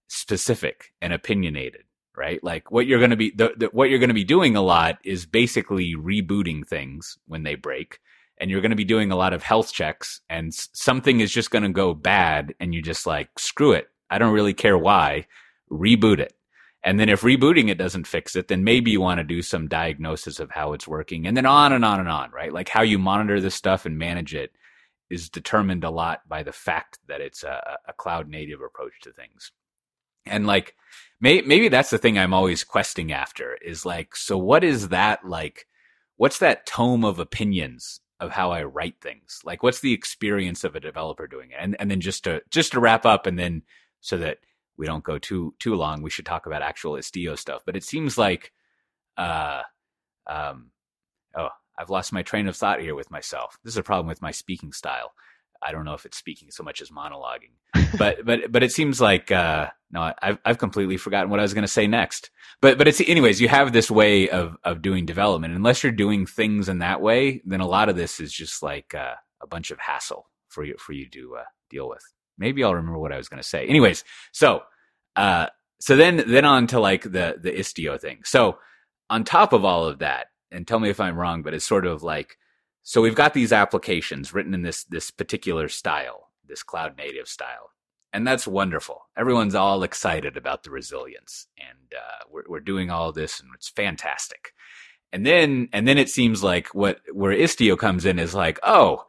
specific and opinionated right? Like what you're going to be the, the, what you're going to be doing a lot is basically rebooting things when they break and you're going to be doing a lot of health checks and something is just going to go bad and you just like screw it. I don't really care why. Reboot it. And then if rebooting it doesn't fix it then maybe you want to do some diagnosis of how it's working and then on and on and on right? Like how you monitor this stuff and manage it is determined a lot by the fact that it's a, a cloud native approach to things. And like, may, maybe that's the thing I'm always questing after is like, so what is that like? What's that tome of opinions of how I write things? Like, what's the experience of a developer doing it? And and then just to just to wrap up, and then so that we don't go too too long, we should talk about actual Istio stuff. But it seems like, uh, um, oh, I've lost my train of thought here with myself. This is a problem with my speaking style. I don't know if it's speaking so much as monologuing, but but but it seems like uh, no, I've I've completely forgotten what I was going to say next. But but it's anyways. You have this way of of doing development. Unless you're doing things in that way, then a lot of this is just like uh, a bunch of hassle for you for you to uh, deal with. Maybe I'll remember what I was going to say. Anyways, so uh, so then then on to like the the Istio thing. So on top of all of that, and tell me if I'm wrong, but it's sort of like so we've got these applications written in this this particular style, this cloud native style, and that's wonderful. Everyone's all excited about the resilience, and uh, we're we're doing all this, and it's fantastic. And then and then it seems like what where Istio comes in is like, oh,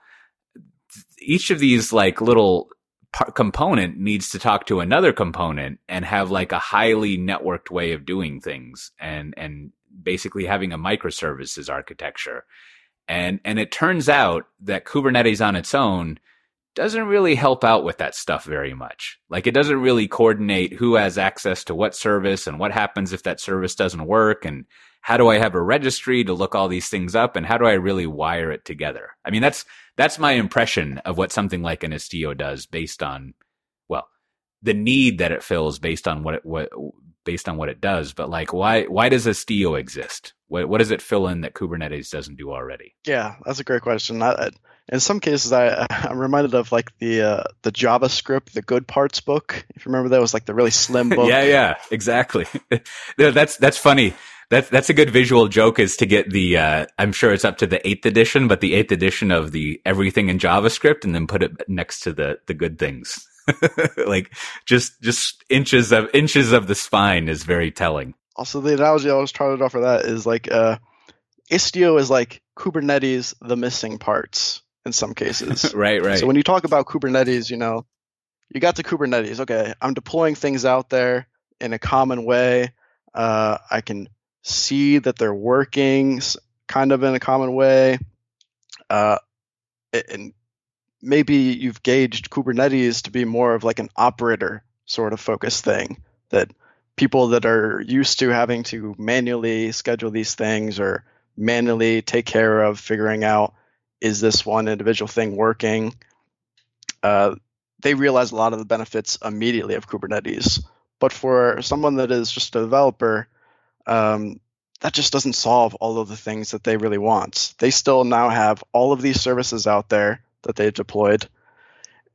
each of these like little component needs to talk to another component and have like a highly networked way of doing things and and basically having a microservices architecture and and it turns out that kubernetes on its own doesn't really help out with that stuff very much like it doesn't really coordinate who has access to what service and what happens if that service doesn't work and how do I have a registry to look all these things up and how do I really wire it together? I mean, that's, that's my impression of what something like an Istio does based on, well, the need that it fills based on what it, what, based on what it does. But like, why, why does Istio exist? What, what does it fill in that Kubernetes doesn't do already? Yeah, that's a great question. I, in some cases, I, I'm reminded of like the uh, the JavaScript, the good parts book. If you remember, that was like the really slim book. yeah, yeah, exactly. that's that's funny that's that's a good visual joke is to get the uh, I'm sure it's up to the eighth edition, but the eighth edition of the everything in JavaScript, and then put it next to the the good things. like just just inches of inches of the spine is very telling. Also, the analogy I was trying to offer that is like uh, Istio is like Kubernetes, the missing parts in some cases. right, right. So when you talk about Kubernetes, you know, you got to Kubernetes. Okay, I'm deploying things out there in a common way. Uh, I can see that they're working kind of in a common way. Uh, and maybe you've gauged Kubernetes to be more of like an operator sort of focus thing that people that are used to having to manually schedule these things or manually take care of figuring out is this one individual thing working? Uh, they realize a lot of the benefits immediately of kubernetes. But for someone that is just a developer um, that just doesn't solve all of the things that they really want. They still now have all of these services out there that they've deployed,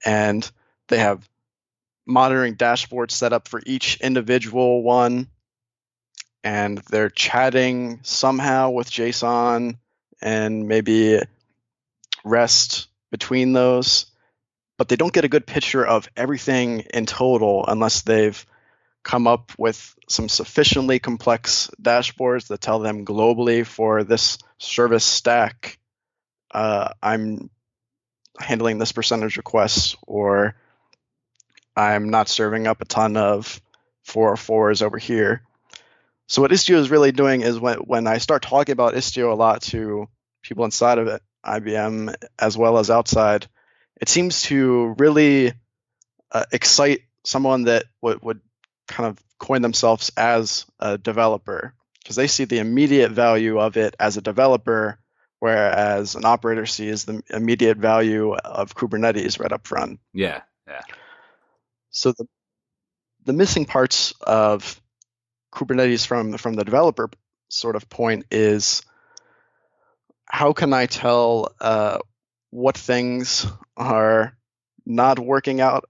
and they have monitoring dashboards set up for each individual one, and they're chatting somehow with JSON and maybe REST between those, but they don't get a good picture of everything in total unless they've come up with some sufficiently complex dashboards that tell them globally for this service stack, uh, I'm handling this percentage requests, or I'm not serving up a ton of 404s over here. So what Istio is really doing is when when I start talking about Istio a lot to people inside of it, IBM as well as outside, it seems to really uh, excite someone that would, would kind of coin themselves as a developer because they see the immediate value of it as a developer, whereas an operator sees the immediate value of Kubernetes right up front. Yeah, yeah. So the the missing parts of Kubernetes from from the developer sort of point is how can I tell uh, what things are not working out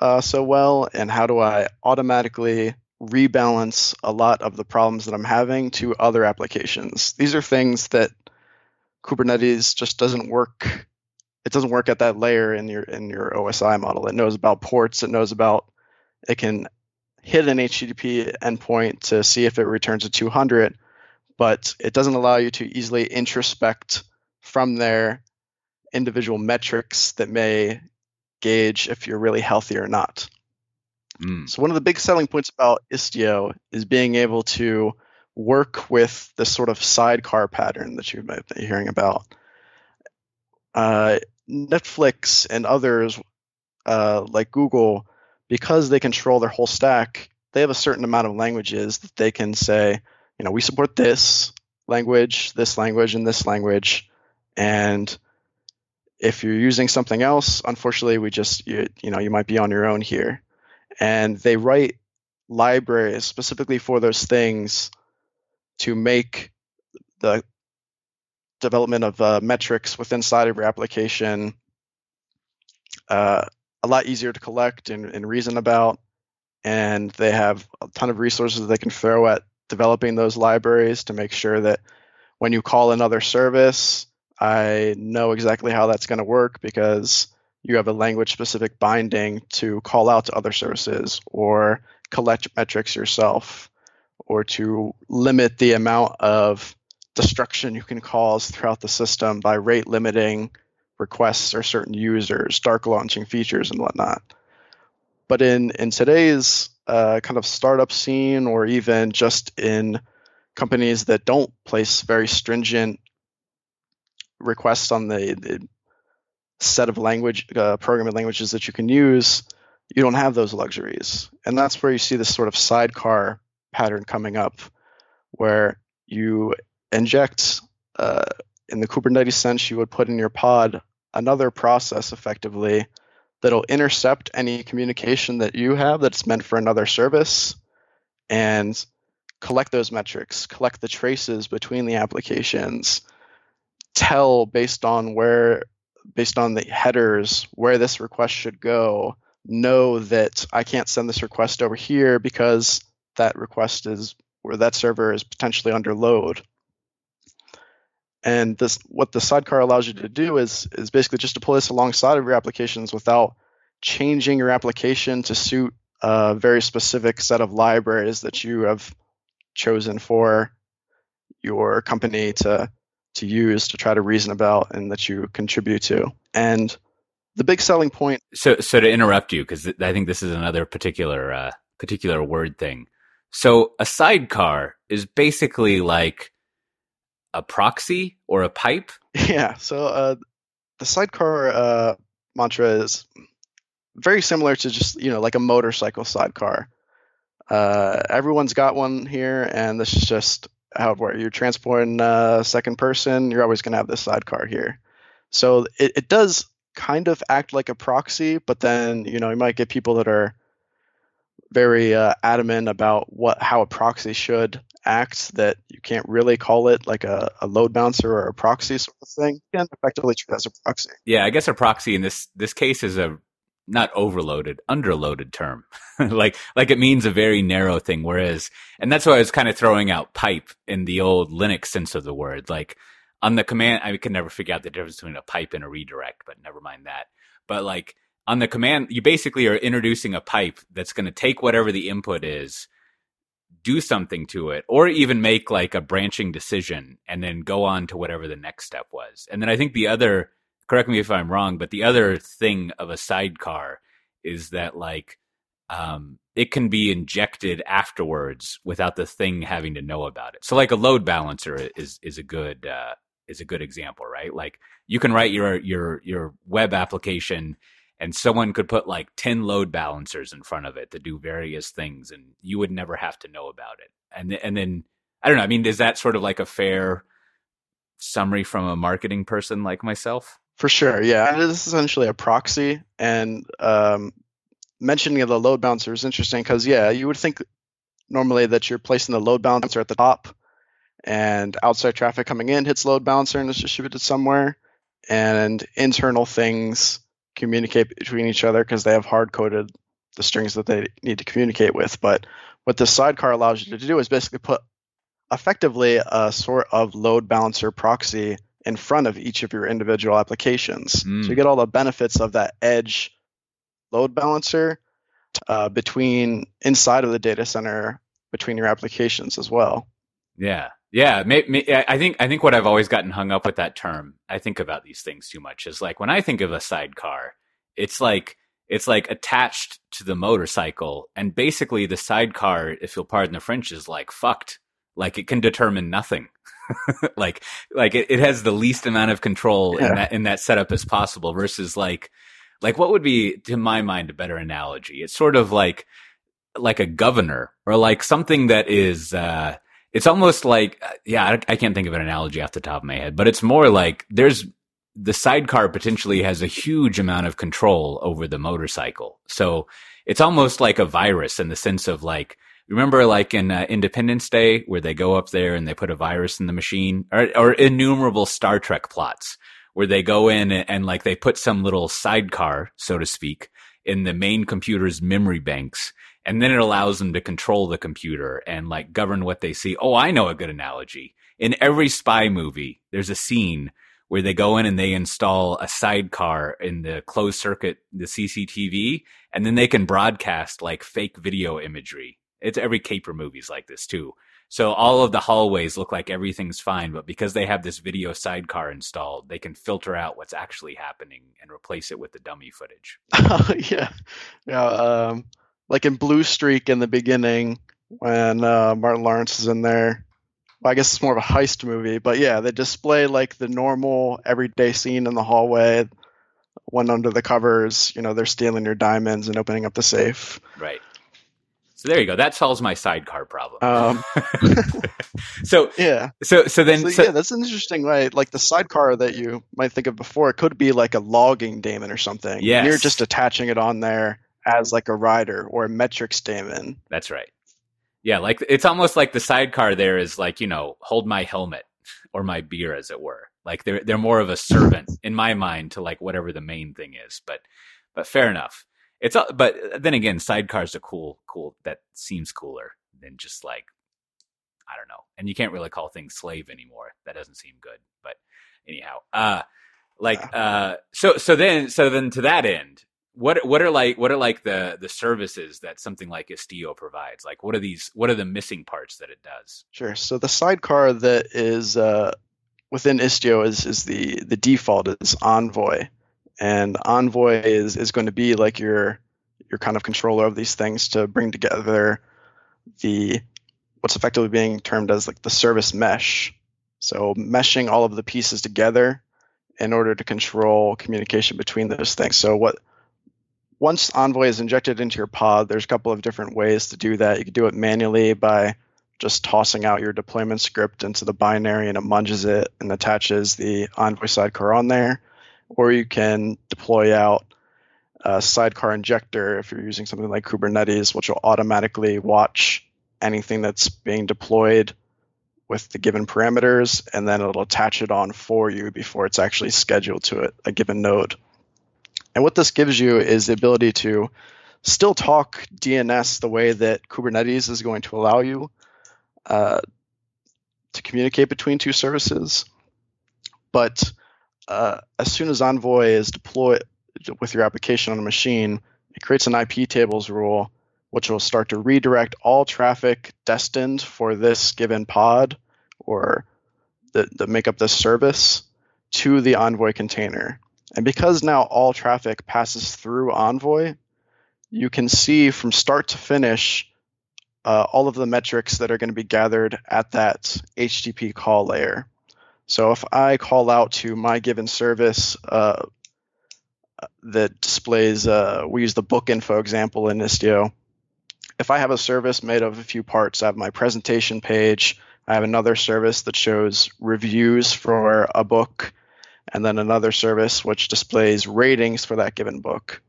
uh, so well, and how do I automatically rebalance a lot of the problems that I'm having to other applications? These are things that Kubernetes just doesn't work. It doesn't work at that layer in your in your OSI model. It knows about ports. It knows about it can hit an HTTP endpoint to see if it returns a 200, but it doesn't allow you to easily introspect from there individual metrics that may gauge if you're really healthy or not. Mm. So one of the big selling points about Istio is being able to work with this sort of sidecar pattern that you might be hearing about. Uh, Netflix and others uh, like Google, because they control their whole stack, they have a certain amount of languages that they can say, you know, we support this language, this language, and this language, and if you're using something else, unfortunately, we just you, you know you might be on your own here. And they write libraries specifically for those things to make the development of uh, metrics within inside of your application uh, a lot easier to collect and, and, reason about. And they have a ton of resources they can throw at developing those libraries to make sure that when you call another service, I know exactly how that's going to work because you have a language specific binding to call out to other services or collect metrics yourself or to limit the amount of destruction you can cause throughout the system by rate limiting requests or certain users, dark launching features and whatnot. But in in today's uh, kind of startup scene, or even just in companies that don't place very stringent requests on the, the set of language uh, programming languages that you can use, you don't have those luxuries, and that's where you see this sort of sidecar pattern coming up, where you inject uh, in the Kubernetes sense, you would put in your pod another process effectively that'll intercept any communication that you have that's meant for another service and collect those metrics, collect the traces between the applications, tell based on where based on the headers where this request should go, know that I can't send this request over here because that request is where that server is potentially under load. And this, what the sidecar allows you to do is is basically just to pull this alongside of your applications without changing your application to suit a very specific set of libraries that you have chosen for your company to to use to try to reason about and that you contribute to. And the big selling point. So, so to interrupt you, because I think this is another particular uh, particular word thing. So, a sidecar is basically like a proxy or a pipe? Yeah. So uh, the sidecar uh, mantra is very similar to just you know like a motorcycle sidecar. Uh, everyone's got one here, and this is just how where you're transporting a second person. You're always going to have this sidecar here. So it, it does kind of act like a proxy, but then you know you might get people that are very uh, adamant about what how a proxy should act that you can't really call it like a, a load bouncer or a proxy sort of thing. You can effectively treat as a proxy. Yeah, I guess a proxy in this this case is a not overloaded, underloaded term. like like it means a very narrow thing. Whereas, and that's why I was kind of throwing out pipe in the old Linux sense of the word. Like on the command, I can never figure out the difference between a pipe and a redirect, but never mind that. But like on the command, you basically are introducing a pipe that's going to take whatever the input is do something to it or even make like a branching decision and then go on to whatever the next step was. And then I think the other, correct me if I'm wrong, but the other thing of a sidecar is that like um, it can be injected afterwards without the thing having to know about it. So like a load balancer is is a good uh, is a good example, right? Like you can write your your your web application and someone could put like 10 load balancers in front of it to do various things and you would never have to know about it. And and then i don't know i mean is that sort of like a fair summary from a marketing person like myself? For sure yeah. It is essentially a proxy and um, mentioning of the load balancer is interesting because yeah you would think normally that you're placing the load balancer at the top and outside traffic coming in hits load balancer and is distributed somewhere and internal things communicate between each other because they have hard coded the strings that they need to communicate with. But what this sidecar allows you to do is basically put effectively a sort of load balancer proxy in front of each of your individual applications. Mm. So you hmm. get all the benefits of that edge load balancer uh, between inside of the data center between your applications as well. Yeah, yeah, may, may, I think I think what I've always gotten hung up with that term. I think about these things too much. Is like when I think of a sidecar, it's like it's like attached to the motorcycle, and basically the sidecar, if you'll pardon the French, is like fucked. Like it can determine nothing. like like it, it, has the least amount of control yeah. in that in that setup as possible. Versus like like what would be to my mind a better analogy? It's sort of like like a governor or like something that is. uh it's almost like uh, yeah I, I, can't think of an analogy off the top of my head but it's more like there's the sidecar potentially has a huge amount of control over the motorcycle. So it's almost like a virus in the sense of like remember like in uh, independence day where they go up there and they put a virus in the machine? Or, or innumerable star trek plots where they go in and, and like they put some little sidecar so to speak in the main computer's memory banks and then it allows them to control the computer and like govern what they see. Oh, I know a good analogy. In every spy movie, there's a scene where they go in and they install a sidecar in the closed circuit, the CCTV, and then they can broadcast like fake video imagery It's every caper movie's like this too. So all of the hallways look like everything's fine, but because they have this video sidecar installed, they can filter out what's actually happening and replace it with the dummy footage. yeah, yeah. Um, like in Blue Streak in the beginning, when uh, Martin Lawrence is in there. Well, I guess it's more of a heist movie, but yeah, they display like the normal everyday scene in the hallway. When under the covers, you know, they're stealing your diamonds and opening up the safe. Right. So there you go. That solves my sidecar problem. Um, so yeah. So so then So, so- yeah, that's an interesting way. Like the sidecar that you might think of before, it could be like a logging daemon or something. Yeah. You're just attaching it on there as like a rider or a metric daemon. That's right. Yeah, like it's almost like the sidecar there is like, you know, hold my helmet or my beer as it were. Like they're they're more of a servant in my mind to like whatever the main thing is. But but fair enough. It's all, but then again, sidecars are cool cool that seems cooler than just like I don't know. And you can't really call things slave anymore. That doesn't seem good. But anyhow, uh like uh so so then so then to that end, what what are like what are like the the services that something like Istio provides? Like what are these what are the missing parts that it does? Sure. So the sidecar that is uh, within Istio is is the the default is Envoy, and Envoy is is going to be like your your kind of controller of these things to bring together the what's effectively being termed as like the service mesh. So meshing all of the pieces together in order to control communication between those things. So what once Envoy is injected into your pod, there's a couple of different ways to do that. You can do it manually by just tossing out your deployment script into the binary and it munges it and attaches the Envoy sidecar on there. Or you can deploy out a sidecar injector if you're using something like Kubernetes, which will automatically watch anything that's being deployed with the given parameters, and then it'll attach it on for you before it's actually scheduled to it, a given node. And what this gives you is the ability to still talk DNS the way that Kubernetes is going to allow you uh, to communicate between two services. But uh, as soon as Envoy is deployed with your application on a machine, it creates an IP tables rule, which will start to redirect all traffic destined for this given pod or that, make up this service to the Envoy container. And because now all traffic passes through Envoy, you can see from start to finish uh, all of the metrics that are going to be gathered at that HTTP call layer. So if I call out to my given service uh, that displays, uh, we use the Bookinfo example in Istio. If I have a service made of a few parts, I have my presentation page, I have another service that shows reviews for a book, and then another service which displays ratings for that given book.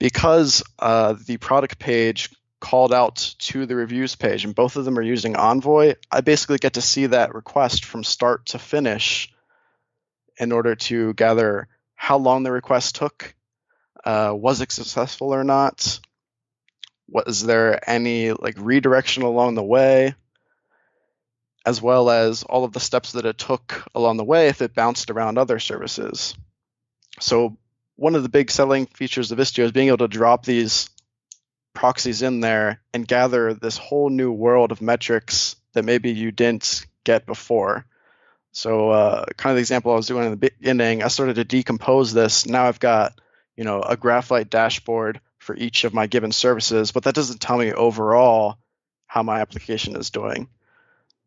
Because uh, the product page called out to the reviews page, and both of them are using Envoy, I basically get to see that request from start to finish in order to gather how long the request took, uh, was it successful or not, was there any like redirection along the way, as well as all of the steps that it took along the way if it bounced around other services. So one of the big selling features of Istio is being able to drop these proxies in there and gather this whole new world of metrics that maybe you didn't get before. So, uh, kind of the example I was doing in the beginning, I started to decompose this. Now I've got, you know, a Graphite dashboard for each of my given services, but that doesn't tell me overall how my application is doing.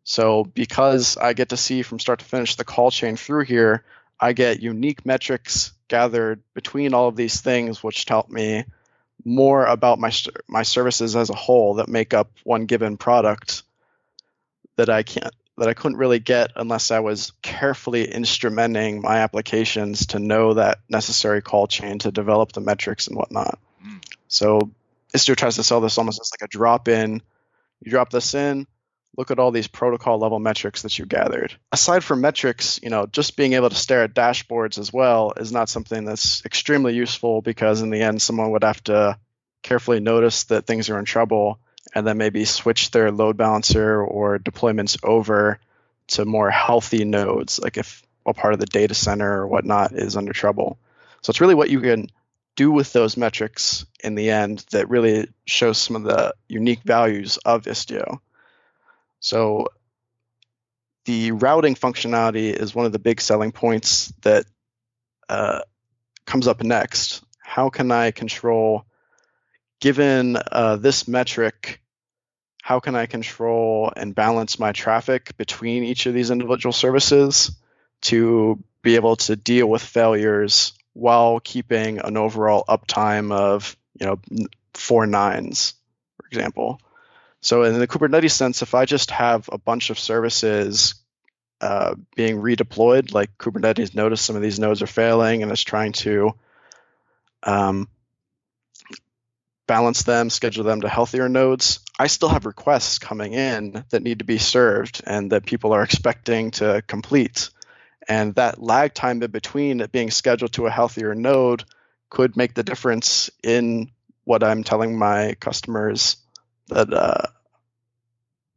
So, because I get to see from start to finish the call chain through here, I get unique metrics gathered between all of these things, which tell me more about my my services as a whole that make up one given product that I can't that I couldn't really get unless I was carefully instrumenting my applications to know that necessary call chain to develop the metrics and whatnot. Mm. So Istio tries to sell this almost as like a drop in. You drop this in, look at all these protocol level metrics that you gathered. Aside from metrics, you know, just being able to stare at dashboards as well is not something that's extremely useful because in the end someone would have to carefully notice that things are in trouble and then maybe switch their load balancer or deployments over to more healthy nodes, like if a part of the data center or whatnot is under trouble. So it's really what you can do with those metrics in the end that really shows some of the unique values of Istio. So the routing functionality is one of the big selling points that uh, comes up next. How can I control, given uh, this metric, how can I control and balance my traffic between each of these individual services to be able to deal with failures while keeping an overall uptime of you know four nines, for example. So in the Kubernetes sense, if I just have a bunch of services uh, being redeployed, like Kubernetes noticed some of these nodes are failing and is trying to um, balance them, schedule them to healthier nodes, I still have requests coming in that need to be served and that people are expecting to complete. And that lag time in between it being scheduled to a healthier node could make the difference in what I'm telling my customers that uh,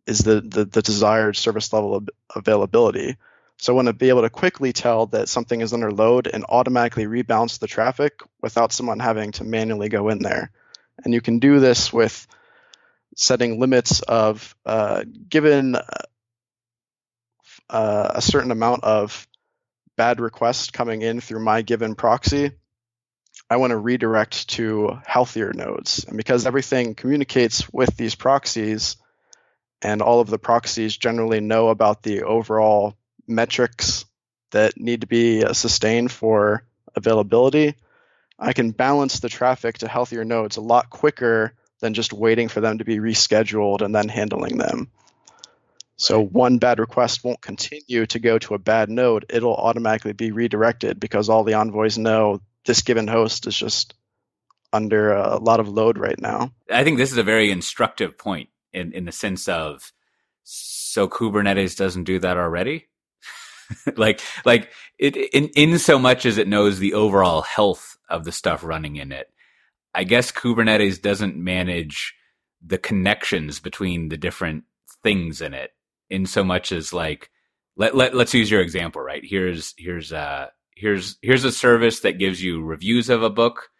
is the, the, the desired service level of availability. So I want to be able to quickly tell that something is under load and automatically rebalance the traffic without someone having to manually go in there. And you can do this with setting limits of uh, given uh, a certain amount of bad requests coming in through my given proxy, I want to redirect to healthier nodes. And because everything communicates with these proxies, and all of the proxies generally know about the overall metrics that need to be uh, sustained for availability, I can balance the traffic to healthier nodes a lot quicker than just waiting for them to be rescheduled and then handling them. So one bad request won't continue to go to a bad node. It'll automatically be redirected because all the envoys know this given host is just under a lot of load right now. I think this is a very instructive point in, in the sense of so Kubernetes doesn't do that already? like like it in in so much as it knows the overall health of the stuff running in it. I guess Kubernetes doesn't manage the connections between the different things in it in so much as like let, let let's use your example right here's here's uh here's here's a service that gives you reviews of a book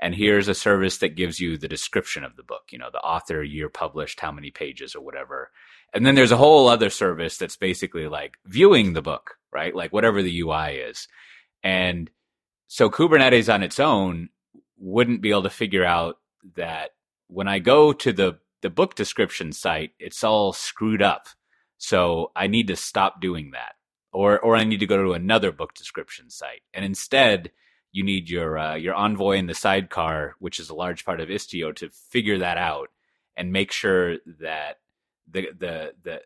and here's a service that gives you the description of the book you know the author year published how many pages or whatever. And then there's a whole other service that's basically like viewing the book right? Like whatever the ui is. And so kubernetes on its own wouldn't be able to figure out that when i go to the the book description site it's all screwed up. So i need to stop doing that or or i need to go to another book description site and instead you need your uh, your envoy in the sidecar, which is a large part of Istio, to figure that out and make sure that the the the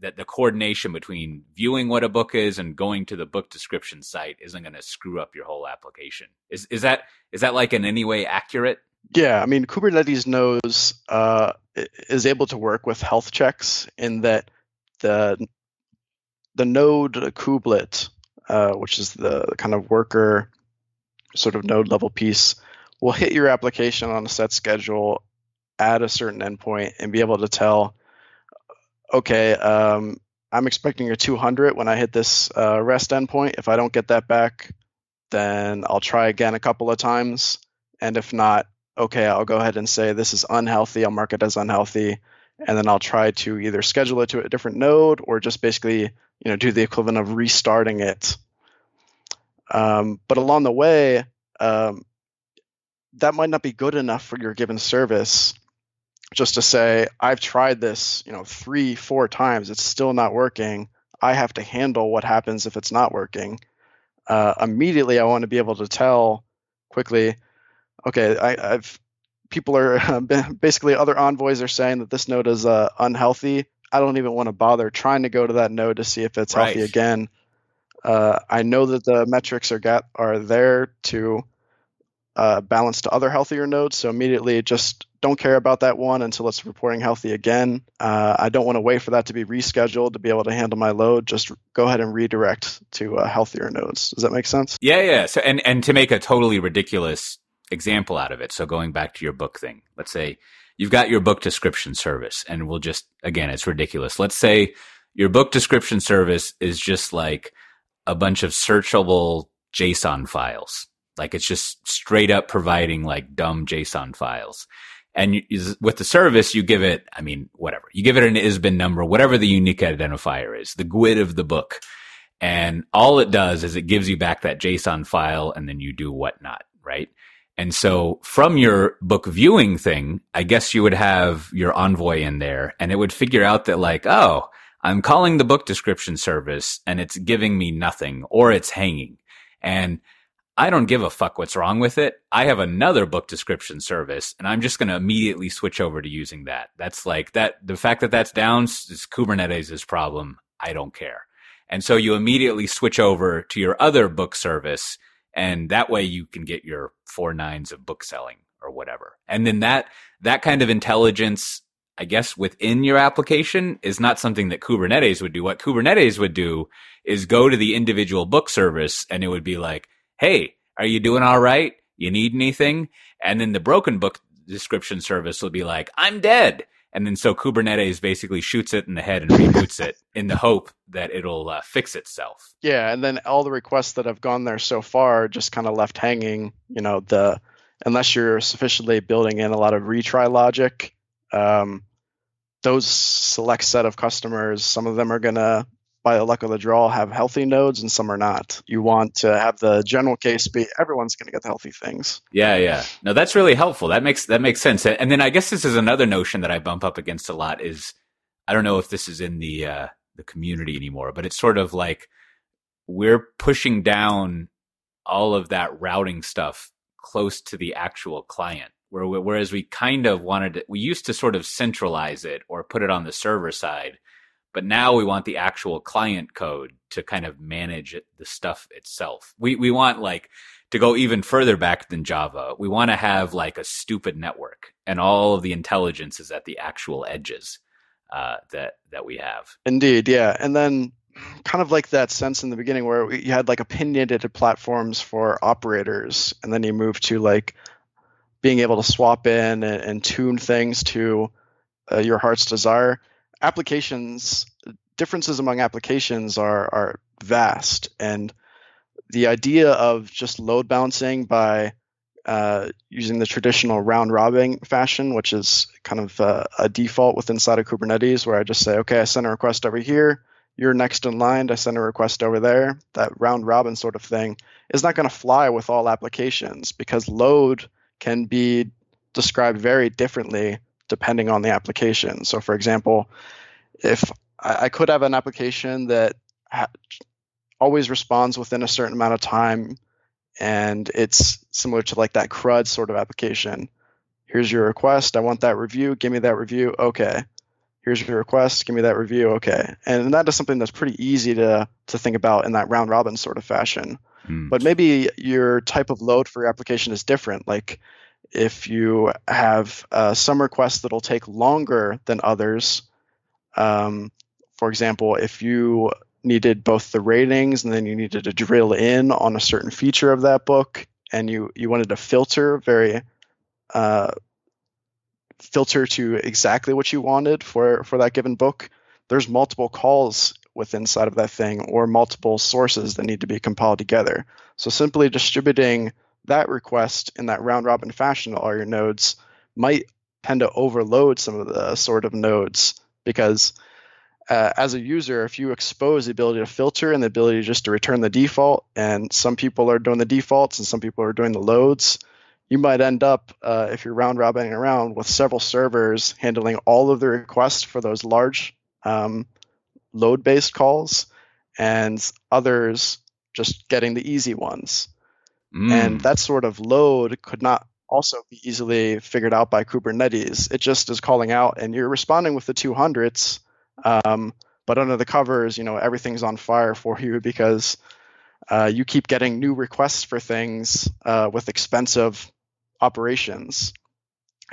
that the coordination between viewing what a book is and going to the book description site isn't going to screw up your whole application. Is is that is that like in any way accurate? Yeah, I mean Kubernetes knows uh, is able to work with health checks in that the the node kubelet, uh, which is the kind of worker sort of node level piece will hit your application on a set schedule at a certain endpoint and be able to tell, okay, um, I'm expecting a 200 when I hit this uh, REST endpoint. If I don't get that back, then I'll try again a couple of times. And if not, okay, I'll go ahead and say this is unhealthy. I'll mark it as unhealthy. And then I'll try to either schedule it to a different node or just basically, you know, do the equivalent of restarting it um, but along the way, um, that might not be good enough for your given service. Just to say, I've tried this, you know, three, four times, it's still not working. I have to handle what happens if it's not working. Uh, immediately, I want to be able to tell quickly, okay, I, have people are basically other envoys are saying that this node is uh, unhealthy. I don't even want to bother trying to go to that node to see if it's right. healthy again. Uh, I know that the metrics are got are there to uh, balance to other healthier nodes. So immediately, just don't care about that one until it's reporting healthy again. Uh, I don't want to wait for that to be rescheduled to be able to handle my load. Just go ahead and redirect to uh, healthier nodes. Does that make sense? Yeah, yeah. So and and to make a totally ridiculous example out of it. So going back to your book thing, let's say you've got your book description service, and we'll just again, it's ridiculous. Let's say your book description service is just like a bunch of searchable JSON files. Like it's just straight up providing like dumb JSON files. And you, with the service, you give it, I mean, whatever. You give it an ISBN number, whatever the unique identifier is, the GUID of the book. And all it does is it gives you back that JSON file and then you do whatnot, right? And so from your book viewing thing, I guess you would have your envoy in there and it would figure out that like, oh, I'm calling the book description service and it's giving me nothing or it's hanging. And I don't give a fuck what's wrong with it. I have another book description service and I'm just going to immediately switch over to using that. That's like that. The fact that that's down is Kubernetes' problem. I don't care. And so you immediately switch over to your other book service and that way you can get your four nines of book selling or whatever. And then that, that kind of intelligence, I guess within your application is not something that Kubernetes would do. What Kubernetes would do is go to the individual book service and it would be like, Hey, are you doing all right? You need anything? And then the broken book description service will be like, I'm dead. And then so Kubernetes basically shoots it in the head and reboots it in the hope that it'll uh, fix itself. Yeah, and then all the requests that have gone there so far just kind of left hanging. You know, the unless you're sufficiently building in a lot of retry logic, um, those select set of customers, some of them are gonna by the luck of the draw, have healthy nodes and some are not. You want to have the general case be everyone's going to get the healthy things. Yeah, yeah. No, that's really helpful. That makes that makes sense. And then I guess this is another notion that I bump up against a lot. Is I don't know if this is in the uh, the community anymore, but it's sort of like we're pushing down all of that routing stuff close to the actual client. Where, whereas we kind of wanted to, we used to sort of centralize it or put it on the server side but now we want the actual client code to kind of manage the stuff itself. We we want like to go even further back than Java. We want to have like a stupid network, and all of the intelligence is at the actual edges uh, that that we have. Indeed, yeah. And then kind of like that sense in the beginning where you had like opinionated platforms for operators, and then you move to like being able to swap in and, and tune things to uh, your heart's desire applications differences among applications are are vast, and the idea of just load balancing by uh, using the traditional round robin fashion, which is kind of uh, a default within inside of Kubernetes, where I just say, okay, I send a request over here, you're next in line, I send a request over there. That round robin sort of thing is not going to fly with all applications because load can be described very differently depending on the application. So, for example, if I, I could have an application that ha- always responds within a certain amount of time, and it's similar to like that CRUD sort of application. Here's your request. I want that review. Give me that review. Okay. Here's your request. Give me that review. Okay. And that is something that's pretty easy to to think about in that round robin sort of fashion. Mm. But maybe your type of load for your application is different. Like if you have uh, some requests that'll take longer than others, um, for example, if you needed both the ratings and then you needed to drill in on a certain feature of that book and you, you wanted to filter very uh, filter to exactly what you wanted for, for that given book, there's multiple calls with inside of that thing or multiple sources that need to be compiled together. So simply distributing that request in that round robin fashion to all your nodes might tend to overload some of the sort of nodes because uh, as a user, if you expose the ability to filter and the ability just to return the default, and some people are doing the defaults and some people are doing the loads, you might end up, uh, if you're round robining around, with several servers handling all of the requests for those large um, load based calls and others just getting the easy ones. Mm. And that sort of load could not also be easily figured out by Kubernetes. It just is calling out, and you're responding with the 200s. Um, but under the covers, you know, everything's on fire for you because uh, you keep getting new requests for things uh, with expensive operations.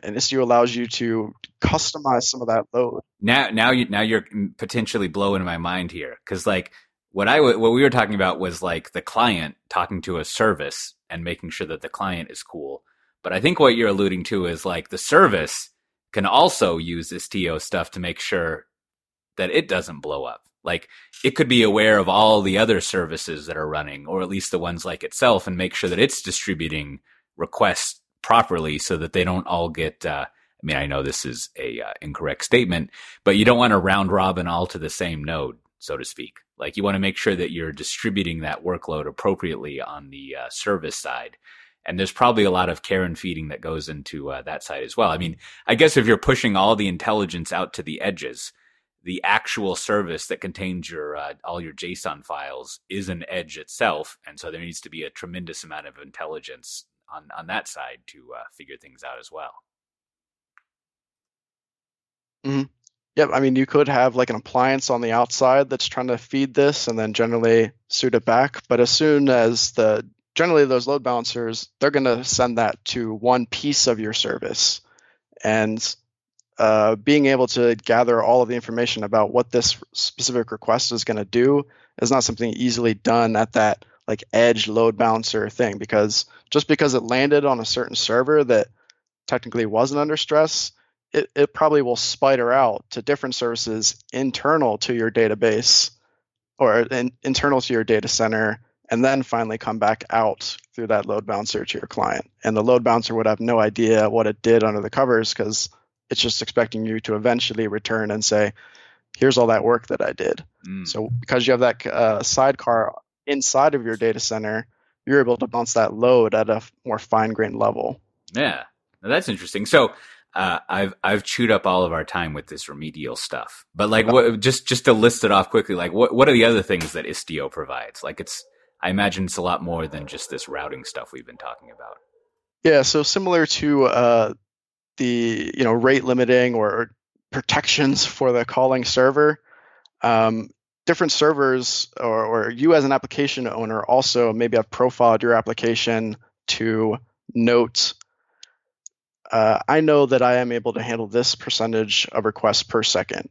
And Istio allows you to customize some of that load. Now, now you now you're potentially blowing my mind here because like what I what we were talking about was like the client talking to a service and making sure that the client is cool. But I think what you're alluding to is like the service can also use this Istio stuff to make sure that it doesn't blow up. Like it could be aware of all the other services that are running, or at least the ones like itself, and make sure that it's distributing requests properly so that they don't all get. Uh, I mean, I know this is a uh, incorrect statement, but you don't want to round robin all to the same node, so to speak. Like you want to make sure that you're distributing that workload appropriately on the uh, service side. And there's probably a lot of care and feeding that goes into uh, that side as well. I mean, I guess if you're pushing all the intelligence out to the edges, the actual service that contains your uh, all your JSON files is an edge itself, and so there needs to be a tremendous amount of intelligence on on that side to uh, figure things out as well. Mm-hmm. Yep. I mean, you could have like an appliance on the outside that's trying to feed this and then generally suit it back. But as soon as the generally those load balancers, they're going to send that to one piece of your service. And uh, being able to gather all of the information about what this specific request is going to do is not something easily done at that like edge load balancer thing because just because it landed on a certain server that technically wasn't under stress it, it probably will spider out to different services internal to your database or in, internal to your data center and then finally come back out through that load balancer to your client. And the load balancer would have no idea what it did under the covers because it's just expecting you to eventually return and say here's all that work that i did. Mm. so because you have that uh, sidecar inside of your data center you're able to bounce that load at a more fine grained level. Yeah. That's interesting. So uh, I've I've chewed up all of our time with this remedial stuff, but like, what, just just to list it off quickly, like, what what are the other things that Istio provides? Like, it's I imagine it's a lot more than just this routing stuff we've been talking about. Yeah, so similar to uh, the you know rate limiting or protections for the calling server, um, different servers or, or you as an application owner also maybe have profiled your application to note uh, I know that I am able to handle this percentage of requests per second.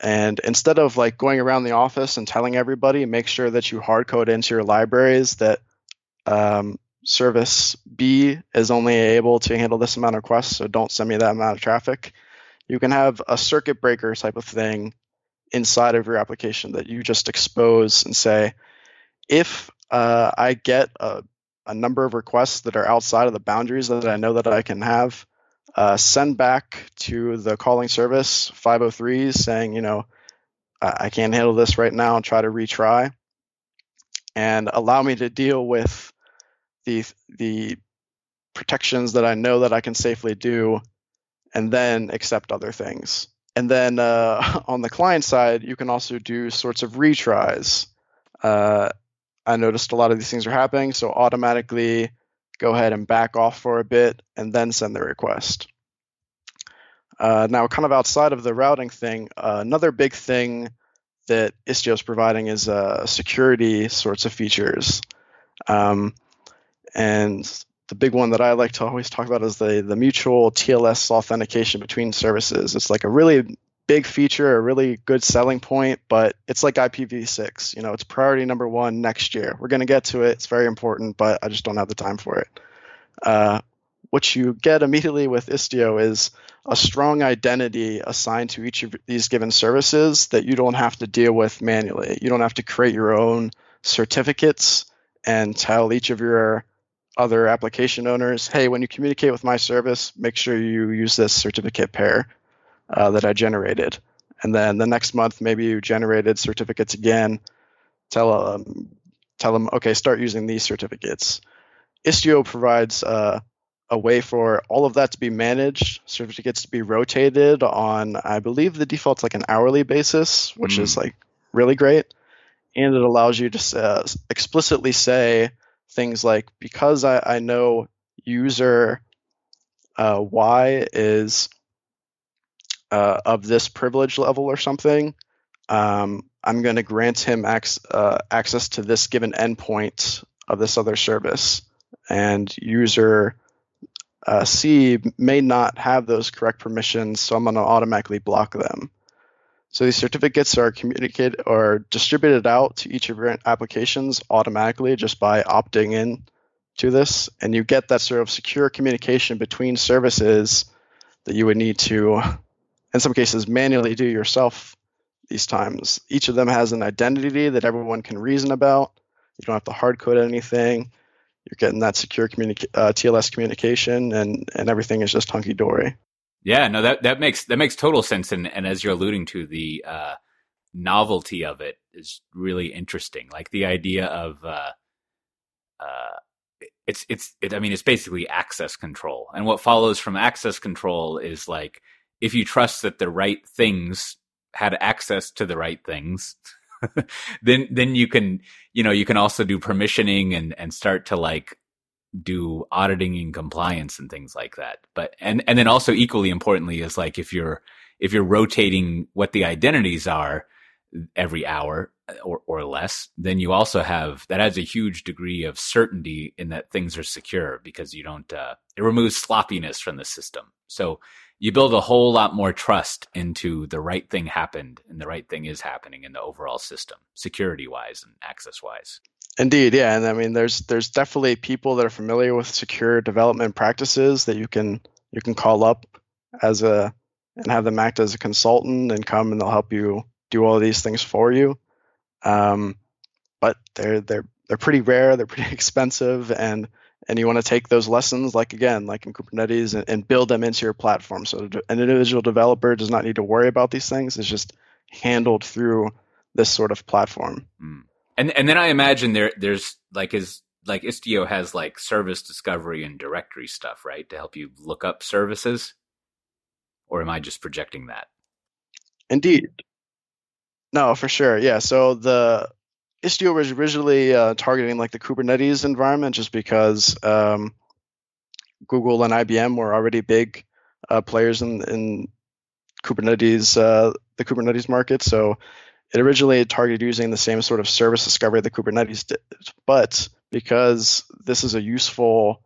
And instead of like going around the office and telling everybody, make sure that you hard code into your libraries that um, service B is only able to handle this amount of requests, so don't send me that amount of traffic. You can have a circuit breaker type of thing inside of your application that you just expose and say, if uh, I get a, a number of requests that are outside of the boundaries that I know that I can have, uh, send back to the calling service 503s saying, you know, I can't handle this right now and try to retry and allow me to deal with the the protections that I know that I can safely do and then accept other things. And then uh, on the client side, you can also do sorts of retries. Uh, I noticed a lot of these things are happening, so automatically go ahead and back off for a bit and then send the request. Uh, now, kind of outside of the routing thing, uh, another big thing that Istio is providing is uh, security sorts of features. Um, and the big one that I like to always talk about is the, the mutual TLS authentication between services. It's like a really big feature, a really good selling point, but it's like IPv6. You know, it's priority number one next year. We're going to get to it. It's very important, but I just don't have the time for it. Uh, what you get immediately with Istio is a strong identity assigned to each of these given services that you don't have to deal with manually. You don't have to create your own certificates and tell each of your other application owners, hey, when you communicate with my service, make sure you use this certificate pair uh, that I generated. And then the next month, maybe you generated certificates again. Tell them, tell them, okay, start using these certificates. Istio provides uh, a way for all of that to be managed, certificates to be rotated on, I believe the default's like an hourly basis, which mm. is like really great. And it allows you to uh, explicitly say things like, because I, I know user uh, Y is uh, of this privilege level or something, um, I'm going to grant him ac- uh, access to this given endpoint of this other service. And user uh, C may not have those correct permissions, so I'm going to automatically block them. So these certificates are communicated or distributed out to each of your applications automatically just by opting in to this, and you get that sort of secure communication between services that you would need to in some cases manually do yourself these times. Each of them has an identity that everyone can reason about. You don't have to hard code anything. You're getting that secure communica- uh, TLS communication, and and everything is just hunky dory. Yeah, no, that that makes that makes total sense. And and as you're alluding to, the uh, novelty of it is really interesting. Like the idea of uh, uh, it's it's it, I mean it's basically access control, and what follows from access control is like if you trust that the right things had access to the right things. then then you can you know you can also do permissioning and and start to like do auditing and compliance and things like that but and and then also equally importantly is like if you're if you're rotating what the identities are every hour or, or less, then you also have that adds a huge degree of certainty in that things are secure because you don't, uh, it removes sloppiness from the system. So you build a whole lot more trust into the right thing happened and the right thing is happening in the overall system, security wise and access wise. Indeed, yeah, and I mean, there's there's definitely people that are familiar with secure development practices that you can you can call up as a and have them act as a consultant and come and they'll help you do all these things for you. Um, but they're they're they're pretty rare. They're pretty expensive, and and you want to take those lessons, like again, like in Kubernetes, and, and build them into your platform. So an individual developer does not need to worry about these things. It's just handled through this sort of platform. Mm. And and then I imagine there there's like is like Istio has like service discovery and directory stuff, right, to help you look up services. Or am I just projecting that? Indeed. No, for sure. Yeah. So the Istio was originally uh, targeting like the Kubernetes environment just because um, Google and IBM were already big uh, players in, in Kubernetes, uh, the Kubernetes market. So it originally targeted using the same sort of service discovery that Kubernetes did. But because this is a useful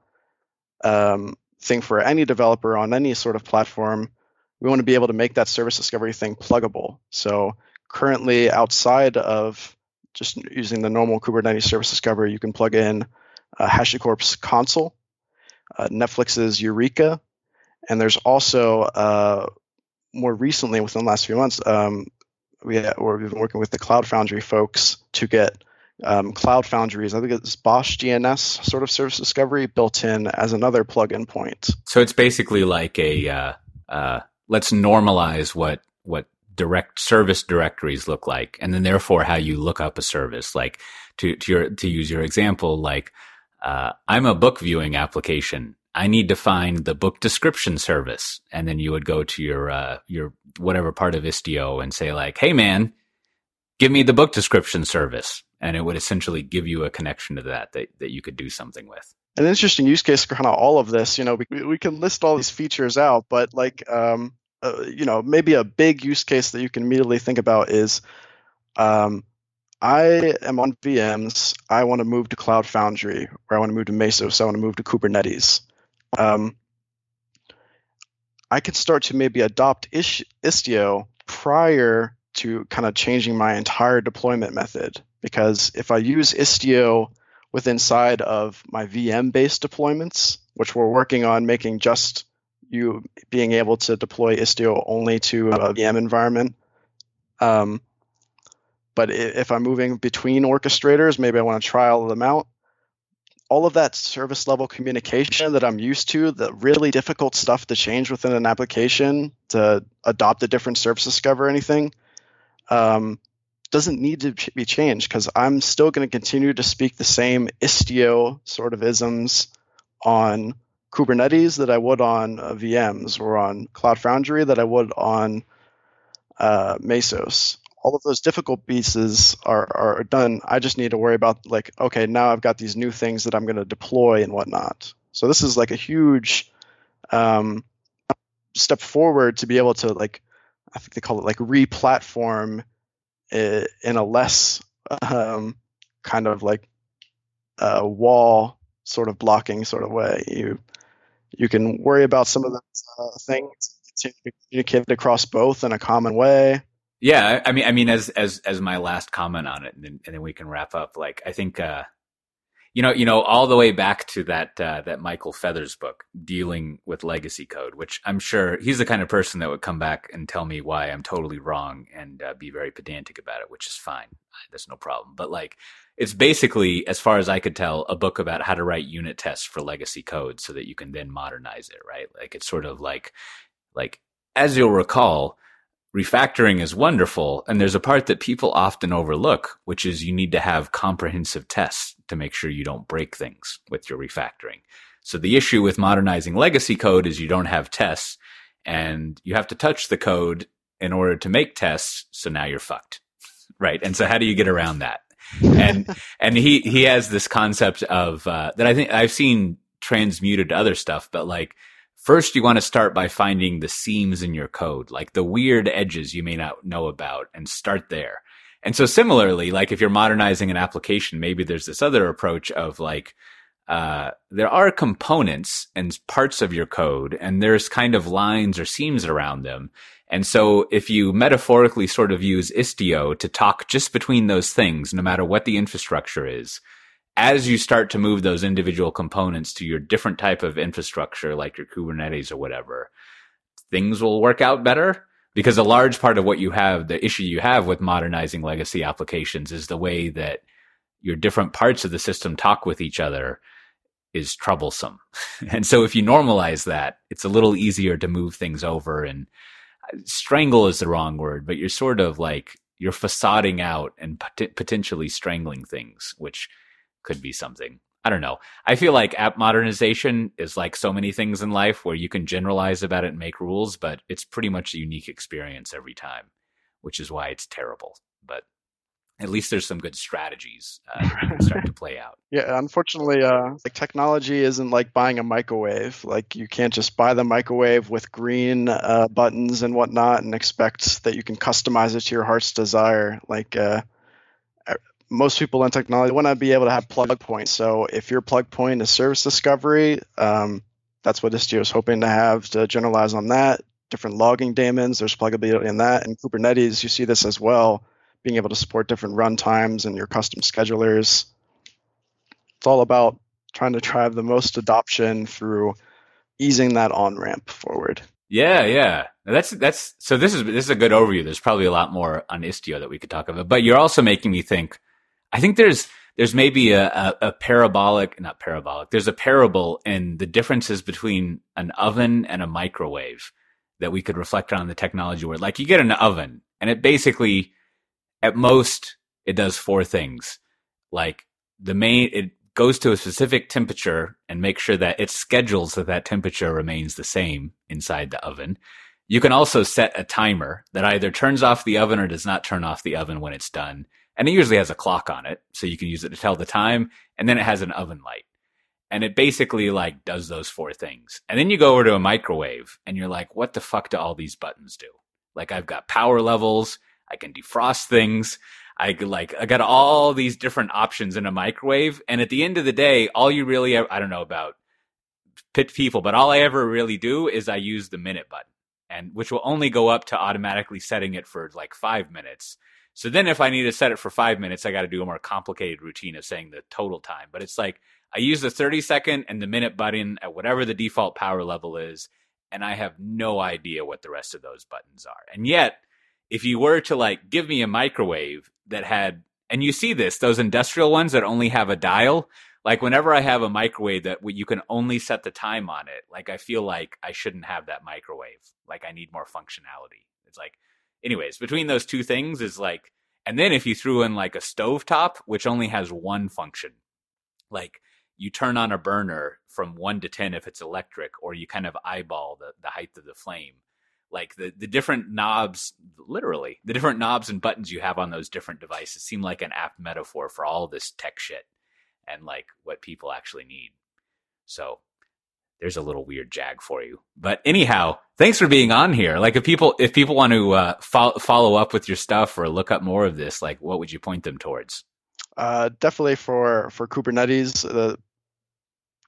um, thing for any developer on any sort of platform, we want to be able to make that service discovery thing pluggable. So currently outside of just using the normal Kubernetes service discovery, you can plug in uh, HashiCorp's Consul, uh, Netflix's Eureka, and there's also uh, more recently, within the last few months, um, we have, we've been working with the Cloud Foundry folks to get um, Cloud Foundry's, I think it's BOSH DNS sort of service discovery built in as another plug-in point. So it's basically like a uh, uh, let's normalize what what direct service directories look like, and then therefore how you look up a service. Like to to your to use your example, like uh, I'm a book viewing application. I need to find the book description service, and then you would go to your uh, your whatever part of Istio and say like, "Hey man, give me the book description service," and it would essentially give you a connection to that that that you could do something with an interesting use case for kind of all of this. You know, we, we can list all these features out, but like, um, uh, you know, maybe a big use case that you can immediately think about is um, I am on VMs. I want to move to Cloud Foundry, or I want to move to Mesos. I want to move to Kubernetes. Um, I could start to maybe adopt Istio prior to kind of changing my entire deployment method. Because if I use Istio with inside of my VM based deployments, which we're working on making just you being able to deploy Istio only to a VM environment. Um, but if I'm moving between orchestrators, maybe I want to trial them out. All of that service level communication that I'm used to, the really difficult stuff to change within an application to adopt a different service discover anything, um, doesn't need to be changed because I'm still going to continue to speak the same Istio sort of isms on Kubernetes that I would on uh, VMs or on Cloud Foundry that I would on uh, Mesos. All of those difficult pieces are, are done. I just need to worry about like, okay, now I've got these new things that I'm going to deploy and whatnot. So this is like a huge um, step forward to be able to like, I think they call it like re-platform in a less um, kind of like uh, wall sort of blocking sort of way. You you can worry about some of those uh, things, communicate across both in a common way. Yeah, I mean, I mean, as as as my last comment on it, and then, and then we can wrap up. Like, I think, uh, you know, you know, all the way back to that uh, that Michael Feathers book dealing with legacy code, which I'm sure he's the kind of person that would come back and tell me why I'm totally wrong and uh, be very pedantic about it, which is fine. That's no problem. But like, it's basically, as far as I could tell, a book about how to write unit tests for legacy code so that you can then modernize it, right? Like, it's sort of like, like as you'll recall, refactoring is wonderful. And there's a part that people often overlook, which is you need to have comprehensive tests to make sure you don't break things with your refactoring. So the issue with modernizing legacy code is you don't have tests and you have to touch the code in order to make tests. So now you're fucked. Right. And so how do you get around that? and, and he, he has this concept of, uh, that I think I've seen transmuted to other stuff, but like, First, you want to start by finding the seams in your code, like the weird edges you may not know about, and start there. And so similarly, like if you're modernizing an application, maybe there's this other approach of like, uh, there are components and parts of your code and there's kind of lines or seams around them. And so if you metaphorically sort of use Istio to talk just between those things, no matter what the infrastructure is, as you start to move those individual components to your different type of infrastructure, like your Kubernetes or whatever, things will work out better because a large part of what you have, the issue you have with modernizing legacy applications is the way that your different parts of the system talk with each other is troublesome. and so if you normalize that, it's a little easier to move things over and uh, strangle is the wrong word, but you're sort of like, you're facading out and pot- potentially strangling things, which could be something. I don't know. I feel like app modernization is like so many things in life where you can generalize about it and make rules, but it's pretty much a unique experience every time, which is why it's terrible. But at least there's some good strategies uh, start to play out. Yeah, unfortunately, uh, like technology isn't like buying a microwave. Like you can't just buy the microwave with green uh, buttons and whatnot and expect that you can customize it to your heart's desire. Like uh, most people in technology want to be able to have plug points. So if your plug point is service discovery, um, that's what Istio is hoping to have to generalize on that. Different logging daemons, there's pluggability in that. And Kubernetes, you see this as well, being able to support different runtimes and your custom schedulers. It's all about trying to drive the most adoption through easing that on ramp forward. Yeah, yeah. That's that's so this is this is a good overview. There's probably a lot more on Istio that we could talk about. But you're also making me think I think there's there's maybe a, a, a, parabolic, not parabolic. There's a parable in the differences between an oven and a microwave that we could reflect on the technology where, like, you get an oven and it basically, at most, it does four things. Like the main, it goes to a specific temperature and makes sure that it schedules that that temperature remains the same inside the oven. You can also set a timer that either turns off the oven or does not turn off the oven when it's done and it usually has a clock on it, so you can use it to tell the time. And then it has an oven light, and it basically like does those four things. And then you go over to a microwave, and you're like, what the fuck do all these buttons do? Like I've got power levels, I can defrost things. I like I got all these different options in a microwave, and at the end of the day, all you really I don't know about pit people, but all I ever really do is I use the minute button, and which will only go up to automatically setting it for like five minutes so then if I need to set it for five minutes, I got to do a more complicated routine of saying the total time. But it's like I use the 30 second and the minute button at whatever the default power level is. And I have no idea what the rest of those buttons are. And yet, if you were to like give me a microwave that had, and you see this, those industrial ones that only have a dial, like whenever I have a microwave that you can only set the time on it, like I feel like I shouldn't have that microwave. Like I need more functionality. It's like anyways, between those two things is like, and then if you threw in like a stovetop, which only has one function, like you turn on a burner from one to 10 if it's electric, or you kind of eyeball the, the height of the flame. Like the, the different knobs, literally, the different knobs and buttons you have on those different devices seem like an apt metaphor for all this tech shit and like what people actually need. So there's a little weird jag for you. But anyhow, thanks for being on here. Like if people if people want to uh, fo- follow up with your stuff or look up more of this, like what would you point them towards? Uh, definitely for for Kubernetes,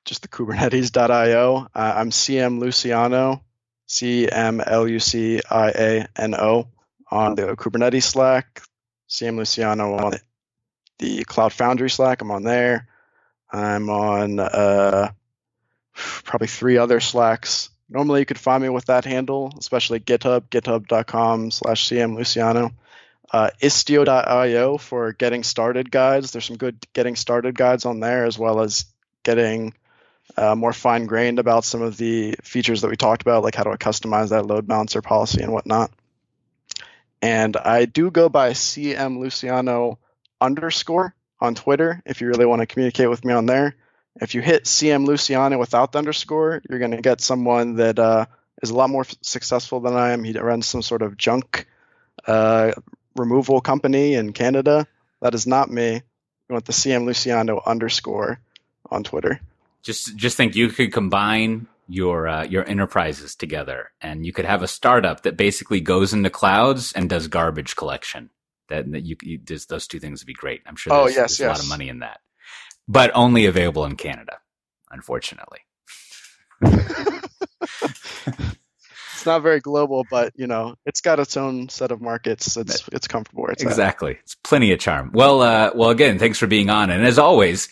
just the Kubernetes.io. Uh, I'm CM Luciano, C M L U C I A N O on the Kubernetes Slack. CM Luciano on the Cloud Foundry Slack. I'm on there. I'm on uh, probably three other Slacks. Normally, you could find me with that handle, especially GitHub, github.com slash cmluciano. Uh, istio.io for getting started guides. There's some good getting started guides on there, as well as getting uh, more fine grained about some of the features that we talked about, like how to customize that load balancer policy and whatnot. And I do go by CM Luciano underscore on Twitter if you really want to communicate with me on there. If you hit CM Luciano without the underscore, you're going to get someone that uh, is a lot more successful than I am. He runs some sort of junk uh, removal company in Canada. That is not me. You want the CM Luciano underscore on Twitter. Just just think you could combine your uh, your enterprises together, and you could have a startup that basically goes into clouds and does garbage collection. That, that you, you those two things would be great. I'm sure. Oh, There's, yes, a lot of money in that, but only available in Canada, unfortunately. It's not very global, but you know, it's got its own set of markets. It's it's comfortable it's at. Exactly. It's plenty of charm. Well, uh, well, again, thanks for being on. And as always,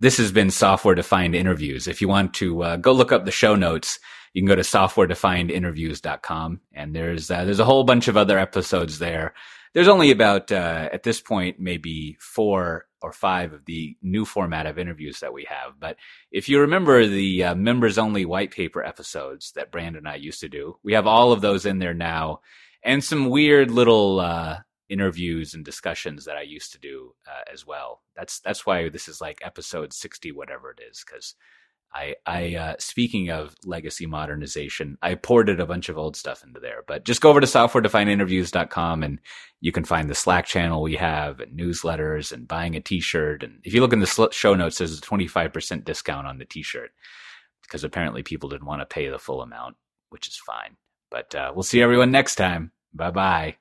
this has been software defined interviews. If you want to uh, go look up the show notes, you can go to softwaredefinedinterviews.com and there's, uh, there's a whole bunch of other episodes there. There's only about, uh, at this point, maybe four or five of the new format of interviews that we have. But if you remember the uh, members only white paper episodes that Brandon and I used to do, we have all of those in there now and some weird little, uh, interviews and discussions that I used to do uh, as well. That's that's why this is like episode sixty, whatever it is, because I I uh, speaking of legacy modernization, I ported a bunch of old stuff into there. But just go over to softwaredefinedinterviews.com and you can find the Slack channel we have and newsletters and buying a T-shirt. And if you look in the show notes, there's a twenty five percent discount on the T-shirt because apparently people didn't want to pay the full amount, which is fine. But uh, we'll see everyone next time. Bye bye.